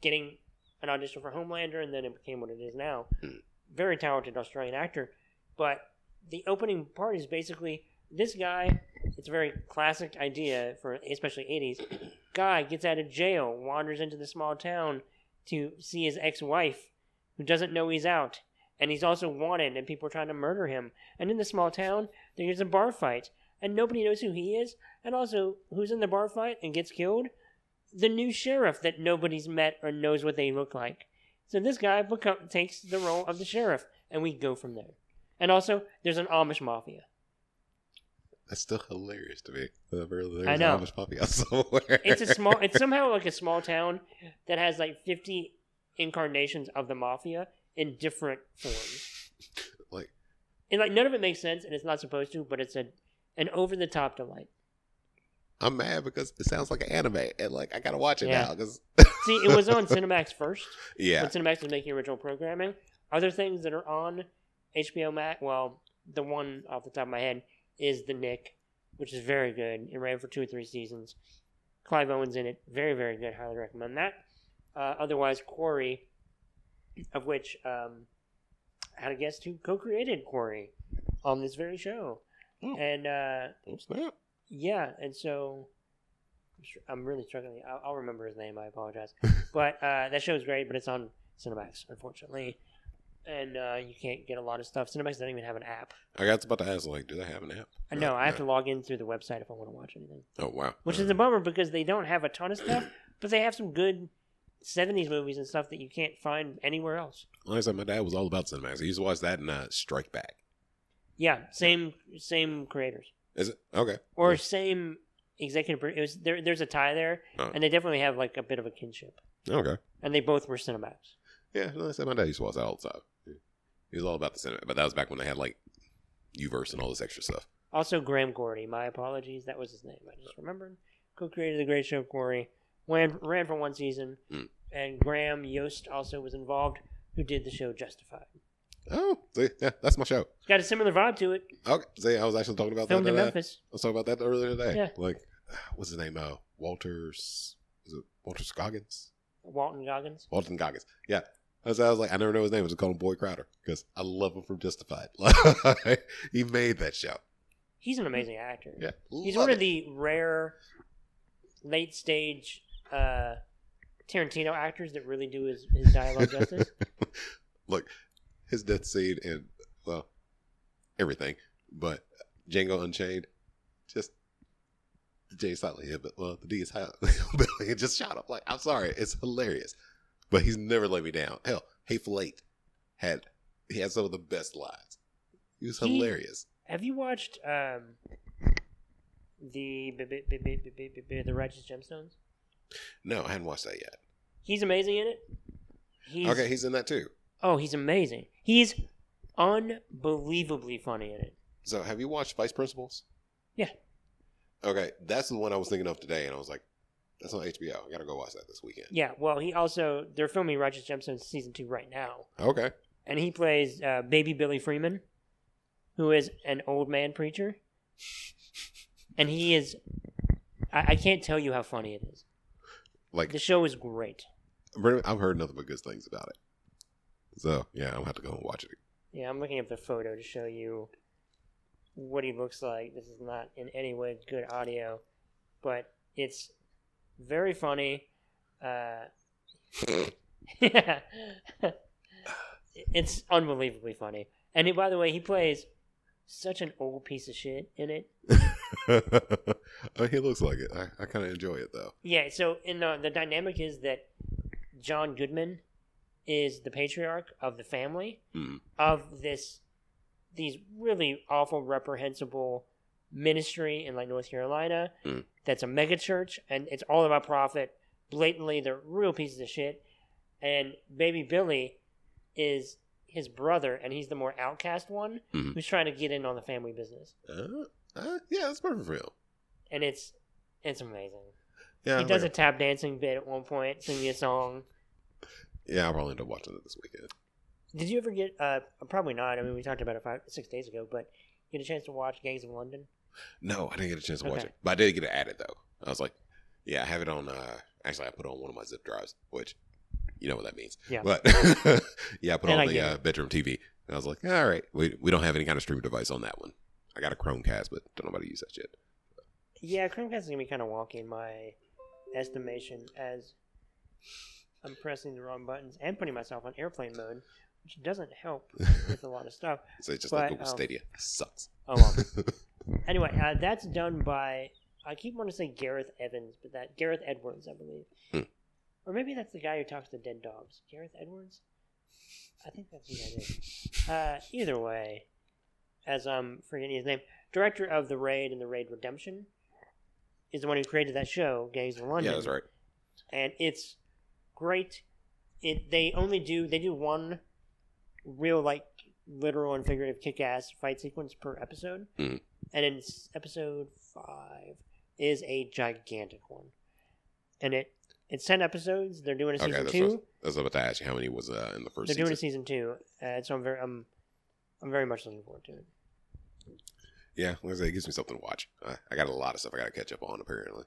getting an audition for Homelander, and then it became what it is now. Hmm. Very talented Australian actor, but the opening part is basically this guy. It's a very classic idea for especially 80s. [clears throat] Guy gets out of jail, wanders into the small town to see his ex-wife, who doesn't know he's out, and he's also wanted, and people are trying to murder him. And in the small town, there's a bar fight, and nobody knows who he is, and also who's in the bar fight and gets killed. The new sheriff that nobody's met or knows what they look like. So this guy become, takes the role of the sheriff, and we go from there. And also, there's an Amish mafia. That's still hilarious to me. There's I know. Amish puppy [laughs] out somewhere. It's a small. It's somehow like a small town that has like 50 incarnations of the mafia in different forms. like And like none of it makes sense, and it's not supposed to, but it's a an over the top delight. I'm mad because it sounds like an anime, and like I gotta watch it Yeah. now because [laughs] See, it was on [laughs] Cinemax first. yeah, when Cinemax was making original programming. Other things that are on HBO Max, well, the one off the top of my head is The Knick, which is very good. It ran for two or three seasons. Clive Owen's in it. Very, very good. Highly recommend that. Uh, otherwise, Quarry, of which um, I had a guest who co created Quarry on this very show. Oh. And uh, snap. yeah, and so I'm I'm really struggling. I'll, I'll remember his name. I apologize. [laughs] but uh, that show is great, but it's on Cinemax, unfortunately, and uh, you can't get a lot of stuff. Cinemax doesn't even have an app. I got about to ask, like, do they have an app? Uh, No, I have to log in through the website if I want to watch anything, Oh wow, which is a bummer because they don't have a ton of stuff, but they have some good '70s movies and stuff that you can't find anywhere else. Like I said, my dad was all about Cinemax. He used to watch that and uh, Strike Back. Yeah, same same creators Is it okay? or Yeah. same executive. It was there. There's a tie there, Oh. and they definitely have like a bit of a kinship. Okay. And they both were Cinemax. Yeah, like I said, my dad used to watch that all the time. He was all about the cinema, but that was back when they had like Uverse and all this extra stuff. Also, Graham Gordy. My apologies. That was his name. I just remembered. Co-created the Great Show Quarry. Ran, ran for one season. Hmm. And Graham Yost also was involved, who did the show Justified. Oh, see, yeah, that's my show. It's got a similar vibe to it. Okay, see, I was actually talking about Filmed that. in Memphis. I was talking about that earlier today. Yeah. Like, [sighs] what's his name? Uh, Walter. Is it Walter Scoggins? Walton Goggins. Walton Goggins. Yeah. I was, I was like, I never know his name. I just call him Boyd Crowder because I love him from Justified. [laughs] He made that show. He's an amazing actor. Yeah, He's one of the rare late stage uh, Tarantino actors that really do his, his dialogue justice. [laughs] Look, his death scene and well, everything, but Django Unchained, just Jay Silent Hill, but well, the D is high. [laughs] Billy just shot up. Like, I'm sorry, it's hilarious, but he's never let me down. Hell, Hateful Eight had he had some of the best lines. He was He- hilarious. Have you watched um, the the Righteous Gemstones? No, I hadn't watched that yet. He's amazing in it. He's, okay, he's in that too. Oh, he's amazing. He's unbelievably funny in it. So, have you watched Vice Principals? Yeah. Okay, that's the one I was thinking of today, and I was like, that's on HBO. I gotta go watch that this weekend. Yeah, well, he also they're filming Righteous Gemstones season two right now, Okay. and he plays uh, Baby Billy Freeman, who is an old man preacher, and he is. I, I can't tell you how funny it is. Like The show is great. I've heard nothing but good things about it. So yeah, I'm gonna have to go and watch it. Yeah, I'm looking up the photo to show you what he looks like. This is not in any way good audio, but it's very funny. Uh, [laughs] yeah, [laughs] it's unbelievably funny. And he, by the way, he plays such an old piece of shit in it. [laughs] [laughs] oh, he looks like it. I, I kind of enjoy it though. Yeah. So, in the the dynamic is that John Goodman is the patriarch of the family Mm. of this these really awful, reprehensible ministry in like North Carolina. Mm. That's a mega church, and it's all about profit. Blatantly, they're real pieces of shit. And baby Billy is his brother, and he's the more outcast one Mhm. who's trying to get in on the family business. Uh, uh, yeah, that's perfect for him. And it's it's amazing. Yeah, he I'm does a tap dancing bit at one point, singing a song. Yeah, I'll probably end up watching it this weekend. Did you ever get? Uh, probably not. I mean, we talked about it five, six days ago, but get a chance to watch Gangs of London. No, I didn't get a chance to watch it, but I did get it added though. I was like, yeah, I have it on. uh Actually, I put it on one of my zip drives, which you know what that means. Yeah. But [laughs] yeah, I put And I on the uh, bedroom TV. And I was like, all right, we we don't have any kind of streaming device on that one. I got a Chromecast, but don't know how to use that shit. Yeah, Chromecast is gonna be kind of wonky in my estimation, as I'm pressing the wrong buttons and putting myself on airplane mode, which doesn't help [laughs] with a lot of stuff. so it's just But, like Google um, Stadia sucks. Oh well. [laughs] anyway, uh, that's done by I keep wanting to say Gareth Evans, but that Gareth Edwards, I believe, Hmm. or maybe that's the guy who talks to dead dogs. Gareth Edwards. I think that's who that is. [laughs] Uh, either way, as I'm forgetting his name, director of the Raid and the Raid Redemption, is the one who created that show, Gangs of London yeah, that's right. and it's great. It they only do they do one real like literal and figurative kick ass fight sequence per episode, Mhm. and in episode five is a gigantic one, and it it's ten episodes. They're doing a Okay, season that's two. what, I was about to ask you how many was uh, in the 1st They're season. doing a season two, uh, so I'm very I'm I'm very much looking forward to it. Yeah, like I say, it gives me something to watch. I, I got a lot of stuff I got to catch up on, apparently.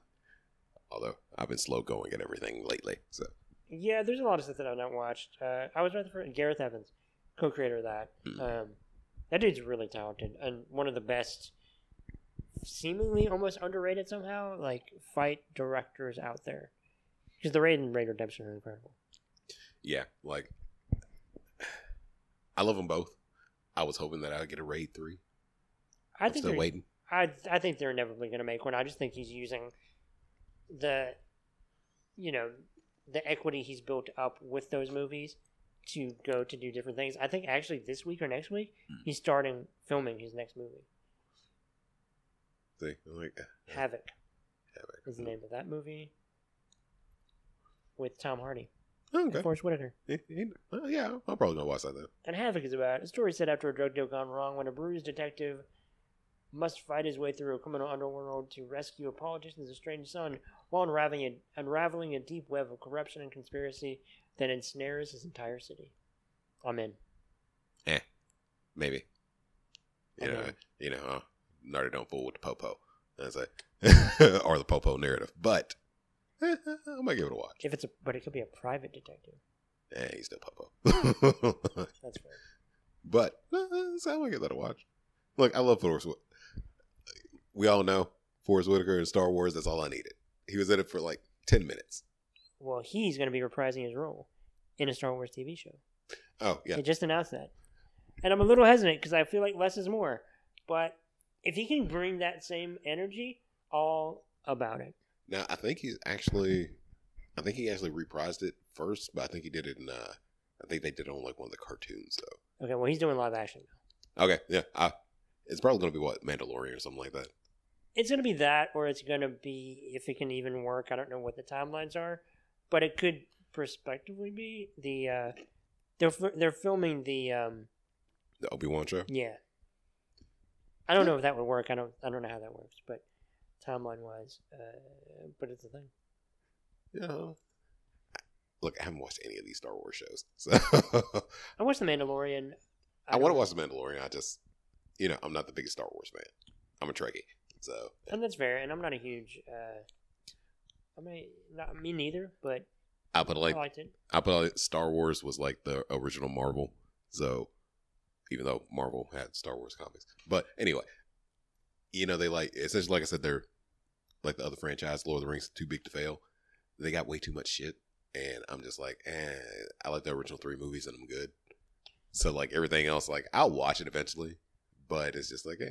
Although I've been slow going at everything lately. So Yeah, there's a lot of stuff that I've not watched. Uh, I was right for Gareth Evans, co-creator of that. Hmm. Um, that dude's really talented and one of the best, seemingly almost underrated somehow, like fight directors out there. Because the Raid and Raid Redemption are incredible. yeah, like [sighs] I love them both. I was hoping that I'd get a raid three. I I'm think they're, waiting. I I think they're inevitably going to make one. I just think he's using the, you know, the equity he's built up with those movies to go to do different things. I think actually this week or next week Hmm. he's starting filming his next movie. See, like, eh, Havoc Havoc. is the name of that movie with Tom Hardy Oh, okay. Forest Whitaker. Well, yeah, I'm probably gonna watch that then. And Havoc is about a story set after a drug deal gone wrong when a bruised detective must fight his way through a criminal underworld to rescue a politician's estranged son while unraveling a, unraveling a deep web of corruption and conspiracy that ensnares his entire city. I'm in. Eh, maybe. You know, you know, uh, Nardi don't fool with the popo. That's like, [laughs] or the popo narrative. But eh, [laughs] I might give it a watch. If it's a, but it could be a private detective. Eh, he's still popo. [laughs] That's fair. but uh, [laughs] so I might give that a watch. Look, I love Forest. We all know Forest Whitaker in Star Wars. That's all I needed. He was in it for like ten minutes. Well, he's going to be reprising his role in a Star Wars TV show. Oh yeah, They just announced that. And I'm a little hesitant because I feel like less is more. But if he can bring that same energy, all about it. Now I think he's actually, I think he actually reprised it first, but I think he did it in. Uh, I think they did it on like one of the cartoons though. Okay, well, he's doing live action. Okay, yeah, I, it's probably gonna be what Mandalorian or something like that. It's going to be that, or it's going to be, if it can even work, I don't know what the timelines are, but it could prospectively be the. Uh, they're, they're filming the. Um, The Obi Wan show. yeah. I don't know if that would work. I don't. I don't know how that works, but timeline wise, uh, but it's a thing. Yeah. Look, I haven't watched any of these Star Wars shows, [laughs] so I watched The Mandalorian. I, want to watch The Mandalorian. I just, you know, I'm not the biggest Star Wars fan. I'm a Trekkie, so and that's fair. And I'm not a huge. Uh, I mean, not me neither, but I put it like I liked it. I put it like Star Wars was like the original Marvel. So even though Marvel had Star Wars comics, but anyway, you know they like essentially like I said they're like the other franchise, Lord of the Rings, too big to fail. They got way too much shit, and I'm just like, eh. I like the original three movies, and I'm good. So like everything else, like I'll watch it eventually, but it's just like, eh,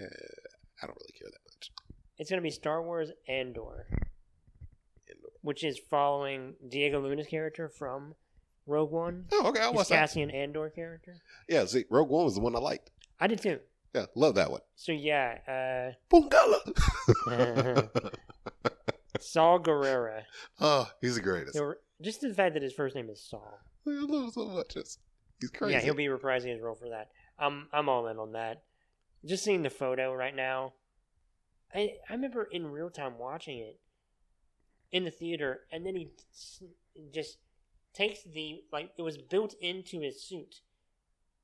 I don't really care that much. It's going to be Star Wars Andor, And- which is following Diego Luna's character from Rogue One. oh, okay, I'll His watch that. Cassian Andor character. Yeah, see, Rogue One was the one I liked. I did too. Yeah, love that one. So yeah, uh, Bungala. [laughs] [laughs] Saul Gerrera. oh, he's the greatest. Were, just the fact that his first name is Saul. I love him so much. It's, he's crazy. Yeah, he'll be reprising his role for that. I'm I'm all in on that. Just seeing the photo right now, I I remember in real time watching it in the theater, and then he just takes the like it was built into his suit,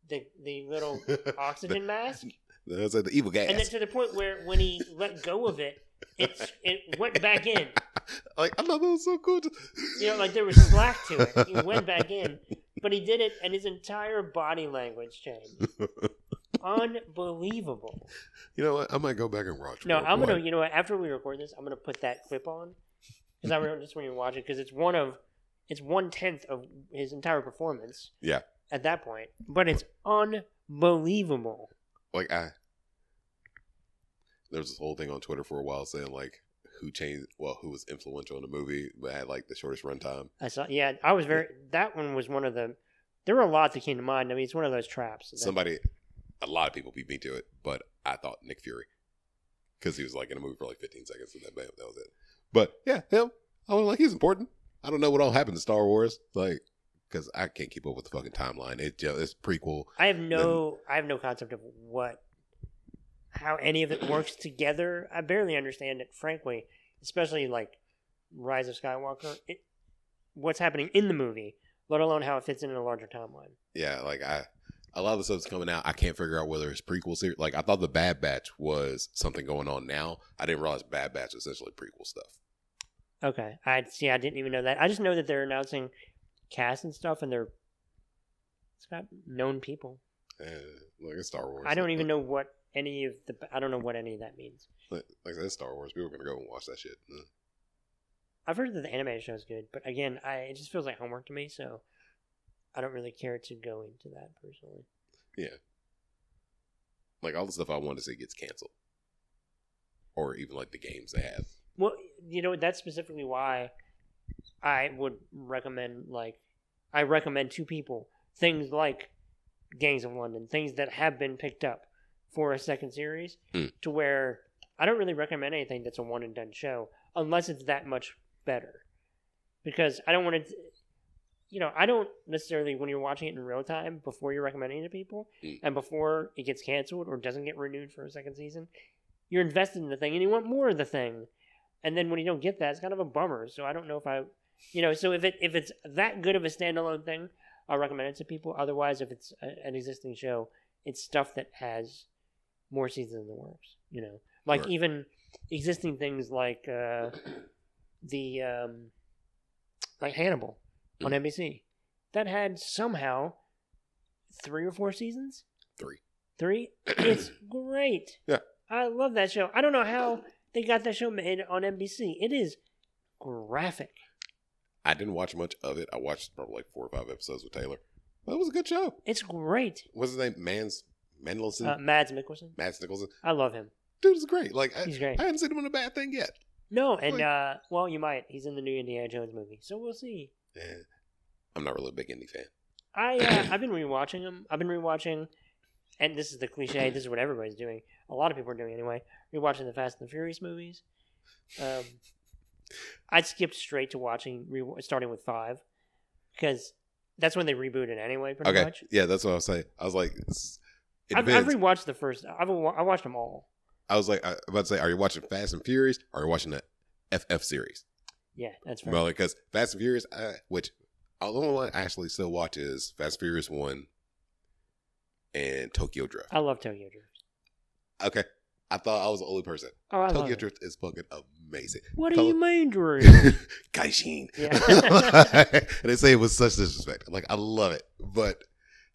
the the little [laughs] oxygen mask, That's like the evil gas. and then to the point where when he let go of it, it it went back in. like I thought that was so cool. You know, like there was slack to it. He went back in, but he did it, and his entire body language changed. Unbelievable. you know what? I might go back and watch. No, I'm gonna. You know what? After we record this, I'm gonna put that clip on because I remember just when you watch it because it's one of, it's one tenth of his entire performance. Yeah. At that point, but it's unbelievable. Like I, there was this whole thing on Twitter for a while saying like who changed, well, who was influential in the movie, but had like the shortest runtime. I saw. Yeah, I was very. That one was one of the. There were a lot that came to mind. I mean, it's one of those traps. that- Somebody, a lot of people beat me to it, but I thought Nick Fury because he was like in a movie for like 15 seconds and then bam, that was it. But yeah, him, I was like, he's important. I don't know what all happened to Star Wars, like because I can't keep up with the fucking timeline. It it's prequel. I have no. I have no concept of what, how any of it works together. I barely understand it, frankly. especially like Rise of Skywalker. It, what's happening in the movie, let alone how it fits in a larger timeline. Yeah, like I, a lot of the stuff's coming out. I can't figure out whether it's prequel series. Like I thought the Bad Batch was something going on now. I didn't realize Bad Batch was essentially prequel stuff. Okay, I see. I didn't even know that. I just know that they're announcing cast and stuff, and they're it's got known people. Uh, like it's Star Wars. I don't even know what any of the. I don't know what any of that means. Like, like I said, Star Wars. People are gonna go and watch that shit. Uh, I've heard that the animated show is good, but again, I it just feels like homework to me, so I don't really care to go into that personally. Yeah, like all the stuff I want to see gets canceled, or even like the games they have. Well, you know, that's specifically why I would recommend like I recommend to people things like Gangs of London, things that have been picked up for a second series, Hmm. to where I don't really recommend anything that's a one and done show unless it's that much better, because I don't want to. You know, I don't necessarily when you're watching it in real time before you're recommending it to people, Hmm. and before it gets canceled or doesn't get renewed for a second season, you're invested in the thing and you want more of the thing and then when you don't get that, it's kind of a bummer. So I don't know if I, you know, so if it if it's that good of a standalone thing, I'll recommend it to people. Otherwise, if it's a, an existing show, it's stuff that has more seasons in the works. You know, like Right. even existing things like uh, the um, like Hannibal on NBC that had somehow three or four seasons. Three. Three. [clears throat] It's great. Yeah. I love that show. I don't know how they got that show made on NBC. It is graphic. I didn't watch much of it. I watched probably like four or five episodes with Taylor. But it was a good show. It's great. What's his name? Mans Mendelsohn? Uh, Mads Mikkelsen. Mads Nicholson. I love him. Dude is great. Like I, He's great. I haven't seen him in a bad thing yet. No, and Like- uh, well, you might. He's in the new Indiana Jones movie, so we'll see. Yeah. I'm not really a big indie fan. I uh, [coughs] I've been rewatching them. I've been rewatching, and this is the cliche. This is what everybody's doing. A lot of people are doing anyway. Rewatching the Fast and the Furious movies. Um, I skipped straight to watching, re- starting with five, because that's when they rebooted anyway. Pretty Okay. much. Yeah, that's what I was saying. I was like, I've, I've rewatched the first. I've I watched them all. I was like, I was about to say, are you watching Fast and Furious or are you watching the FF series? Yeah, that's right. Well, because Fast and Furious, uh, which the only one I actually still watch is Fast and Furious 1 and Tokyo Drift. I love Tokyo Drift. Okay. I thought I was the only person. Oh, I Tokyo it. Drift is fucking amazing. What do you mean, Drew? [laughs] Gaijin. Yeah. [laughs] and [laughs] they say it was such disrespect. Like, I love it. But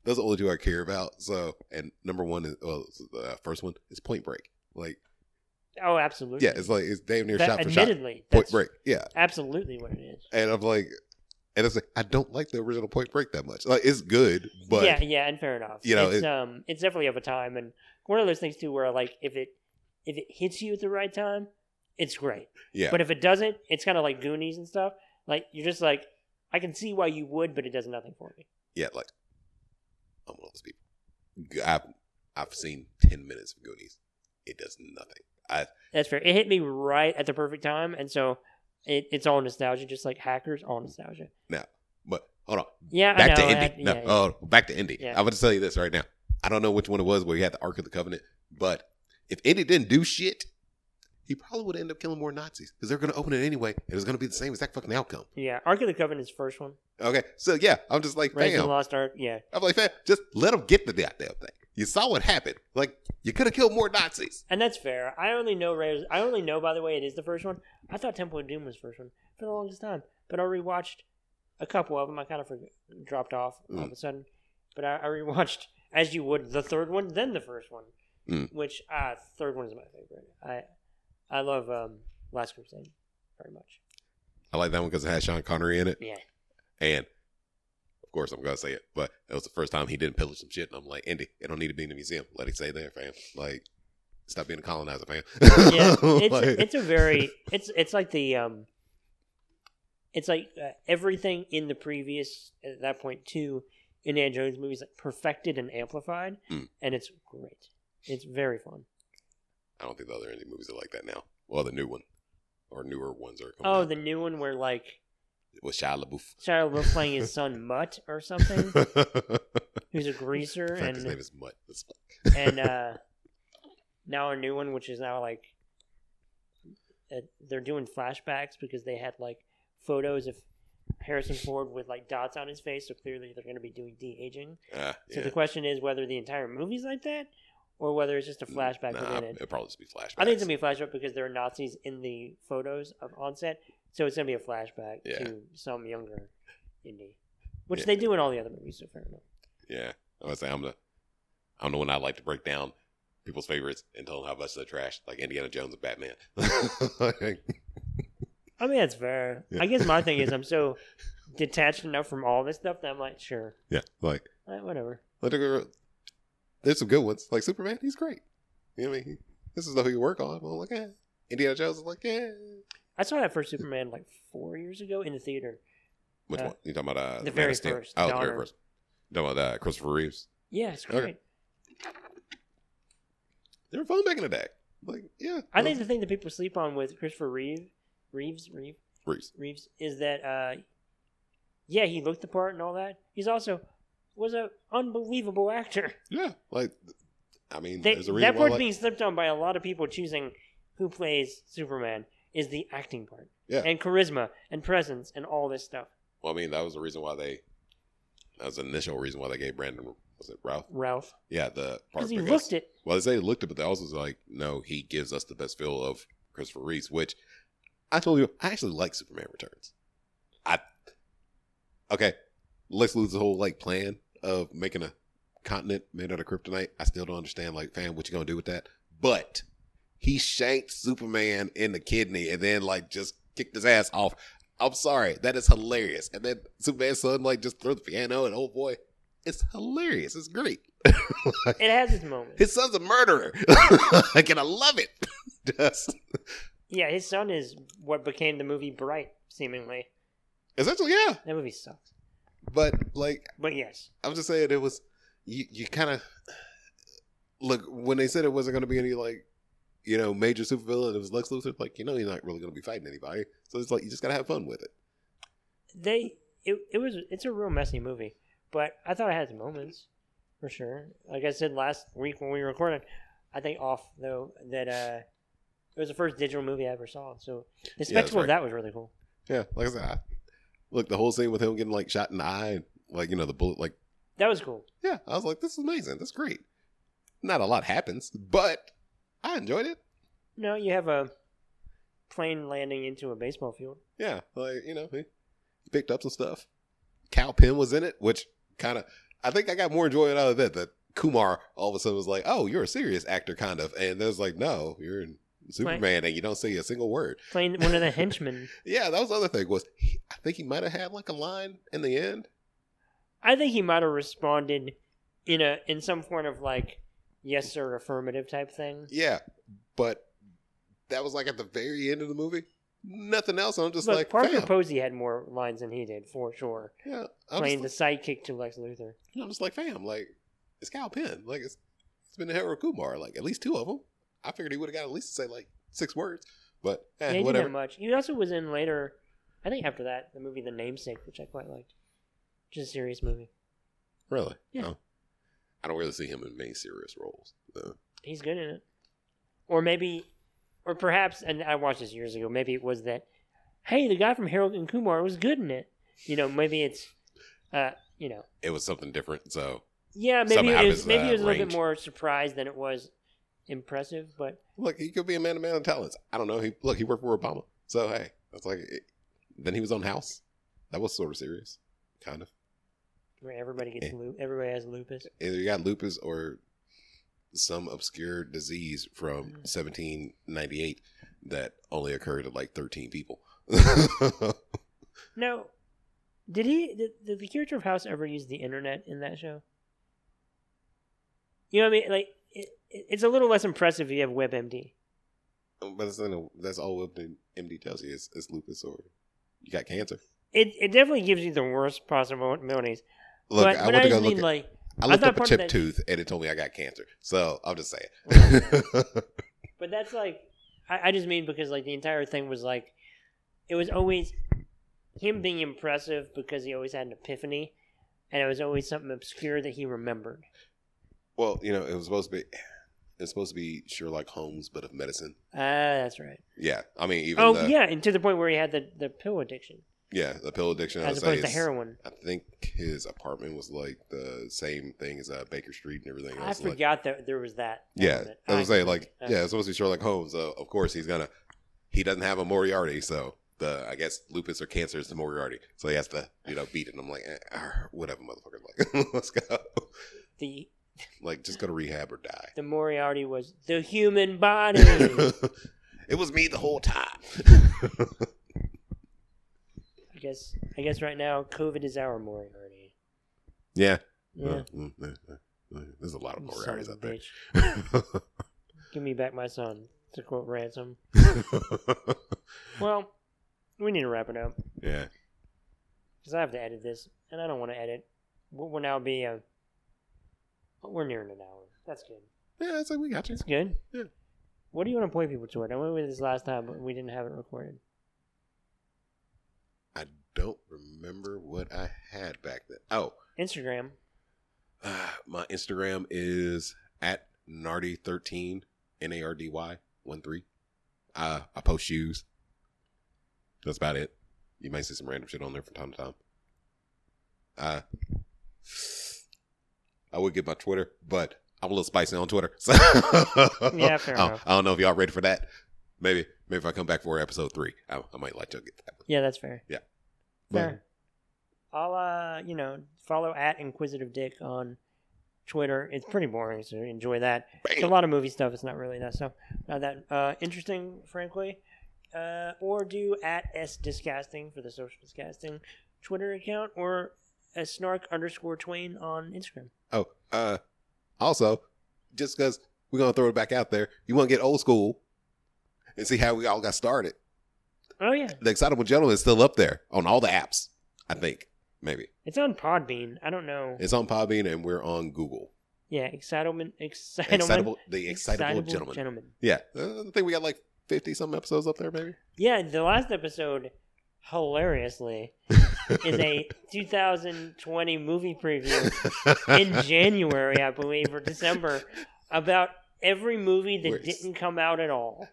those are the only two I care about. So, and number one is, well, the uh, first one is Point Break. Like, oh, absolutely. yeah, it's like, it's damn near That- shot for shot. admittedly, Point Break. Yeah. absolutely what it is. And I'm like, and it's like, I don't like the original Point Break that much. Like, it's good, but yeah, yeah, and fair enough. you know, it's it- um, it's definitely of a time, and one of those things too, where like if it if it hits you at the right time, it's great. yeah. But if it doesn't, it's kind of like Goonies and stuff. Like you're just like, I can see why you would, but it does nothing for me. yeah, like, I'm one of those people. I've, I've seen 10 minutes of Goonies. It does nothing. I, That's fair. It hit me right at the perfect time, and so it, it's all nostalgia, just like Hackers, all nostalgia. No. But hold on. Yeah, I back to Indy. no, yeah, oh, yeah. oh, back to Indy. Yeah. I'm going to tell you this right now. I don't know which one it was where he had the Ark of the Covenant, but if Indy didn't do shit, he probably would end up killing more Nazis because they're going to open it anyway, and it's going to be the same exact fucking outcome. yeah. Ark of the Covenant Covenant's first one. Okay, so yeah, I'm just like, of. Lost Ark. Yeah, I'm like, fam, just let them get the goddamn thing. You saw what happened. Like, you could have killed more Nazis. and that's fair. I only know Raiders. I only know, by the way, it is the first one. I thought Temple of Doom was the first one for the longest time, but I rewatched a couple of them. I kind of forgot, dropped off all of a sudden, but I, I rewatched as you would the third one, then the first one, Mm. which uh third one is my favorite. I I love um Last Crusade very much. I like that one because it had Sean Connery in it. Yeah, And of course, I'm gonna say it, but it was the first time he didn't pillage some shit. And I'm like, Indy, it don't need to be in the museum. Let it stay there, fam. Like, stop being a colonizer, fam. yeah. [laughs] It's Like- it's a very it's it's like the um. It's like uh, everything in the previous at that point two Indiana Jones movies like perfected and amplified, Mm. and it's great. It's very fun. I don't think the other Indy movies are like that now. Well, the new one or newer ones are. Coming. Oh, Coming the new one where like out with Shia LaBeouf. Shia LaBeouf playing his son [laughs] Mutt or something, [laughs] who's a greaser, fact, his name is Mutt. That's- and uh, [laughs] now a new one which is now like uh, they're doing flashbacks because they had like photos of Harrison Ford with like dots on his face, so clearly they're going to be doing de aging. Uh, So the question is whether the entire movie's like that, or whether it's just a flashback Nah, within it. It'll probably just be flashback. I think it's gonna be a flashback because there are Nazis in the photos of onset, so it's gonna be a flashback Yeah. to some younger Indy, which Yeah. they do in all the other movies. So fair enough. Yeah, I would say I'm the I'm the one I like to break down people's favorites and tell them how much they're trash, like Indiana Jones and Batman. [laughs] I mean, that's fair. Yeah. I guess my thing is I'm so [laughs] detached enough from all this stuff that I'm like, sure, yeah, like eh, whatever. like, there's some good ones. Like Superman, he's great. You know what I mean? He- This is stuff he can work on. Well, like, yeah. Indiana Jones is like, yeah. I saw that first Superman like four years ago in the theater. Which Uh, one? You talking about uh, the very Steel? first, Oh, the very first. You talking about uh, Christopher Reeves? Yeah, it's Okay. great. They were fun back in the day. Like, yeah. I think the thing that people sleep on with Christopher Reeve, Reeves, Reeve, Reeves. Reeves is that uh, yeah, he looked the part and all that. He's also was an unbelievable actor. Yeah, like, I mean, They, there's a reason that part's Like, being slipped on by a lot of people choosing who plays Superman is the acting part. Yeah. And charisma and presence and all this stuff. well, I mean, that was the reason why they. That was the initial reason why they gave Brandon. Was it Ralph? Ralph. Yeah, the part Because he because- looked it. Well, they say he looked it, but they also was like, no, he gives us the best feel of Christopher Reeves, which I told you, I actually like Superman Returns. I okay, let's lose the whole like plan of making a continent made out of kryptonite. I still don't understand, like, fam, what you gonna do with that? But he shanked Superman in the kidney and then like just kicked his ass off. I'm sorry, that is hilarious. And then Superman's son like just throw the piano and oh boy, it's hilarious. It's great. [laughs] It has its moments. His son's a murderer. [laughs] like, and I love it. [laughs] Just yeah, his son is what became the movie Bright, seemingly. essentially, yeah. That movie sucks. But like, But yes. I'm just saying, it was you. You kind of look when they said it wasn't going to be any like, you know, major supervillain. It was Lex Luthor. Like, you know, he's not really going to be fighting anybody. So it's like you just got to have fun with it. They it, it was it's a real messy movie. But I thought it had some moments. For sure. Like I said last week when we recorded, I think off though that uh it was the first digital movie I ever saw. So the spectacle right. of that was really cool. Yeah, like I said, I, look the whole scene with him getting like shot in the eye, like you know the bullet. Like, That was cool. yeah, I was like, this is amazing. That's great. Not a lot happens, but I enjoyed it. No, you have a plane landing into a baseball field. Yeah, like you know, he picked up some stuff. Kal Penn was in it, which kind of I think I got more enjoyment out of that. That Kumar all of a sudden was like, "Oh, you're a serious actor, kind of," and there's like, "No, you're in Superman, and you don't say a single word." Playing one of the [laughs] henchmen. Yeah, that was the other thing was he, I think he might have had like a line in the end. I think he might have responded in a in some form of like yes sir affirmative type thing. Yeah, but that was like at the very end of the movie. Nothing else. I'm just Look, like, Parker fam. Posey had more lines than he did for sure. yeah, I'm playing the sidekick to Lex Luthor. I'm just like, fam, like it's Kal Penn. Like it's it's been a Harold Kumar. Like at least two of them. I figured he would have got at least to say like six words, but eh, yeah, he didn't whatever. have much. He also was in later, I think after that, the movie The Namesake, which I quite liked. Which is a serious movie. Really? Yeah. No. I don't really see him in many serious roles. though. He's good in it. Or maybe, or perhaps, and I watched this years ago, maybe it was that, hey, the guy from Harold and Kumar was good in it. You know, maybe it's, uh, you know, It was something different. So yeah, maybe it was, maybe uh, it was a little bit more surprised than it was impressive, but look, he could be a man of man of talents. I don't know. He look, he worked for Obama. So hey, that's like. It, then he was on House. That was sort of serious, kind of. where everybody gets Yeah. lu- everybody has lupus. either you got lupus or some obscure disease from Mm. 1798 that only occurred to like 13 people. Now, did he did, did the character of House ever use the internet in that show? You know what I mean? Like, it's a little less impressive if you have WebMD. but that's, that's all MD MD tells you is, is lupus or you got cancer. It it definitely gives you the worst possible possibilities. Look, but, I but went to I go look. mean At, like I looked thought up a part of chip tooth and it told me I got cancer. So I'm just saying. [laughs] But that's like, I, I just mean because like the entire thing was like, it was always him being impressive because he always had an epiphany, and it was always something obscure that he remembered. well, you know, it was supposed to be. It's supposed to be Sherlock Holmes, but of medicine. Ah, that's right. Yeah, I mean, even Oh the, yeah, and to the point where he had the, the pill addiction yeah, the pill addiction. I as would opposed to is- heroin. I think his apartment was like the same thing as uh, Baker Street and everything I else. like- forgot that there was that. yeah, element. I was saying like, yeah, it's supposed to be Sherlock Holmes. So of course he's gonna. He doesn't have a Moriarty, so the I guess lupus or cancer is the Moriarty. So he has to you know beat it. And I'm like, eh, ah, whatever, motherfucker. Like, [laughs] let's go. the Like, just go to rehab or die. the Moriarty was the human body. [laughs] it was me the whole time. [laughs] I guess I guess right now COVID is our Moriarty. yeah. Yeah. Uh, mm, There's a lot of Moriarties out there. Give me back my son. To quote Ransom. [laughs] Well, we need to wrap it up yeah. because I have to edit this, and I don't want to edit. What will now be a. We're nearing an hour. That's good. Yeah, it's like we got you. That's good. Yeah. What do you want to point people toward? I went with this last time, but we didn't have it recorded. I don't remember what I had back then. Oh, Instagram. my Instagram is at nardy13, N A R D Y 1 3. Uh, I post shoes. That's about it. You might see some random shit on there from time to time. Uh, I would get my Twitter, but I'm a little spicy on Twitter. So [laughs] Yeah, fair I, enough. I don't know if y'all ready for that. Maybe, maybe if I come back for episode three, I, I might let y'all get that. Yeah, that's fair. Yeah. Fair. I'll uh, you know, follow at Inquisitive Dick on Twitter. It's pretty boring, so enjoy that. It's a lot of movie stuff. It's not really that stuff. Not that uh, interesting, frankly. Uh, or do at s discasting for the social discasting Twitter account, or a snark underscore twain on Instagram. Oh, uh, also, just because we're gonna throw it back out there, you want to get old school and see how we all got started. Oh yeah, The Excitable Gentleman is still up there on all the apps. I think maybe it's on Podbean. I don't know. it's on Podbean and we're on Google. Yeah, excitable, excitable, Excitable, the Excitable, Gentleman. Yeah, uh, I think we got like fifty some episodes up there, maybe. Yeah, the last episode, hilariously, [laughs] is a [laughs] 2020 movie preview in January, I believe, or December, about every movie that didn't come out at all.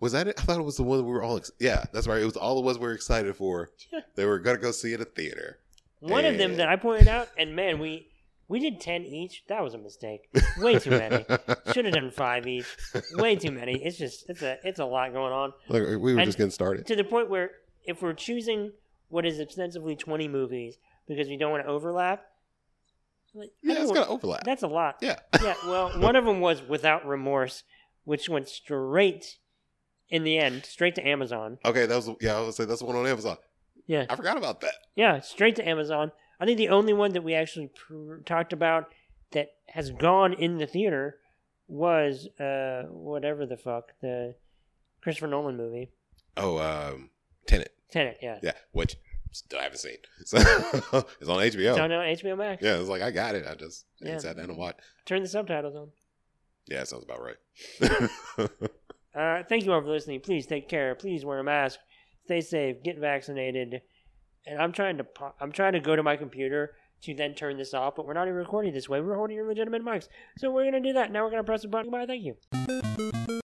Was that it? I thought it was the one that we were all. Ex- yeah, that's right. It was all of us were excited for. [laughs] They were gonna go see it at the theater. One of them that I pointed out, and man, we we did 10 each. That was a mistake. Way too many. [laughs] Should have done five each. Way too many. It's just it's a it's a lot going on. Like, we were And- just getting started. to the point where if we're choosing what is ostensibly 20 movies because we don't want to overlap, like, Yeah, it's gonna overlap. that's a lot. Yeah. Yeah, well, [laughs] one of them was Without Remorse, which went straight in the end, straight to Amazon. Okay, that was yeah. I was say that's the one on Amazon. Yeah, I forgot about that. yeah, straight to Amazon. I think the only one that we actually pr- talked about that has gone in the theater was uh whatever the fuck the Christopher Nolan movie Oh, um, Tenet. Tenet. Yeah, Yeah, which still haven't seen. [laughs] So it's on HBO. it's on uh, HBO Max. Yeah, it's like I got it. I just Yeah. sat down and watched. Turn the subtitles on. Yeah, that sounds about right. [laughs] Uh, thank you all for listening. Please take care. Please wear a mask. Stay safe. Get vaccinated. And I'm trying to I'm trying to go to my computer to then turn this off, but we're not even recording this way. We're holding your legitimate mics, so we're gonna do that. Now we're gonna press the button. Bye. Thank you.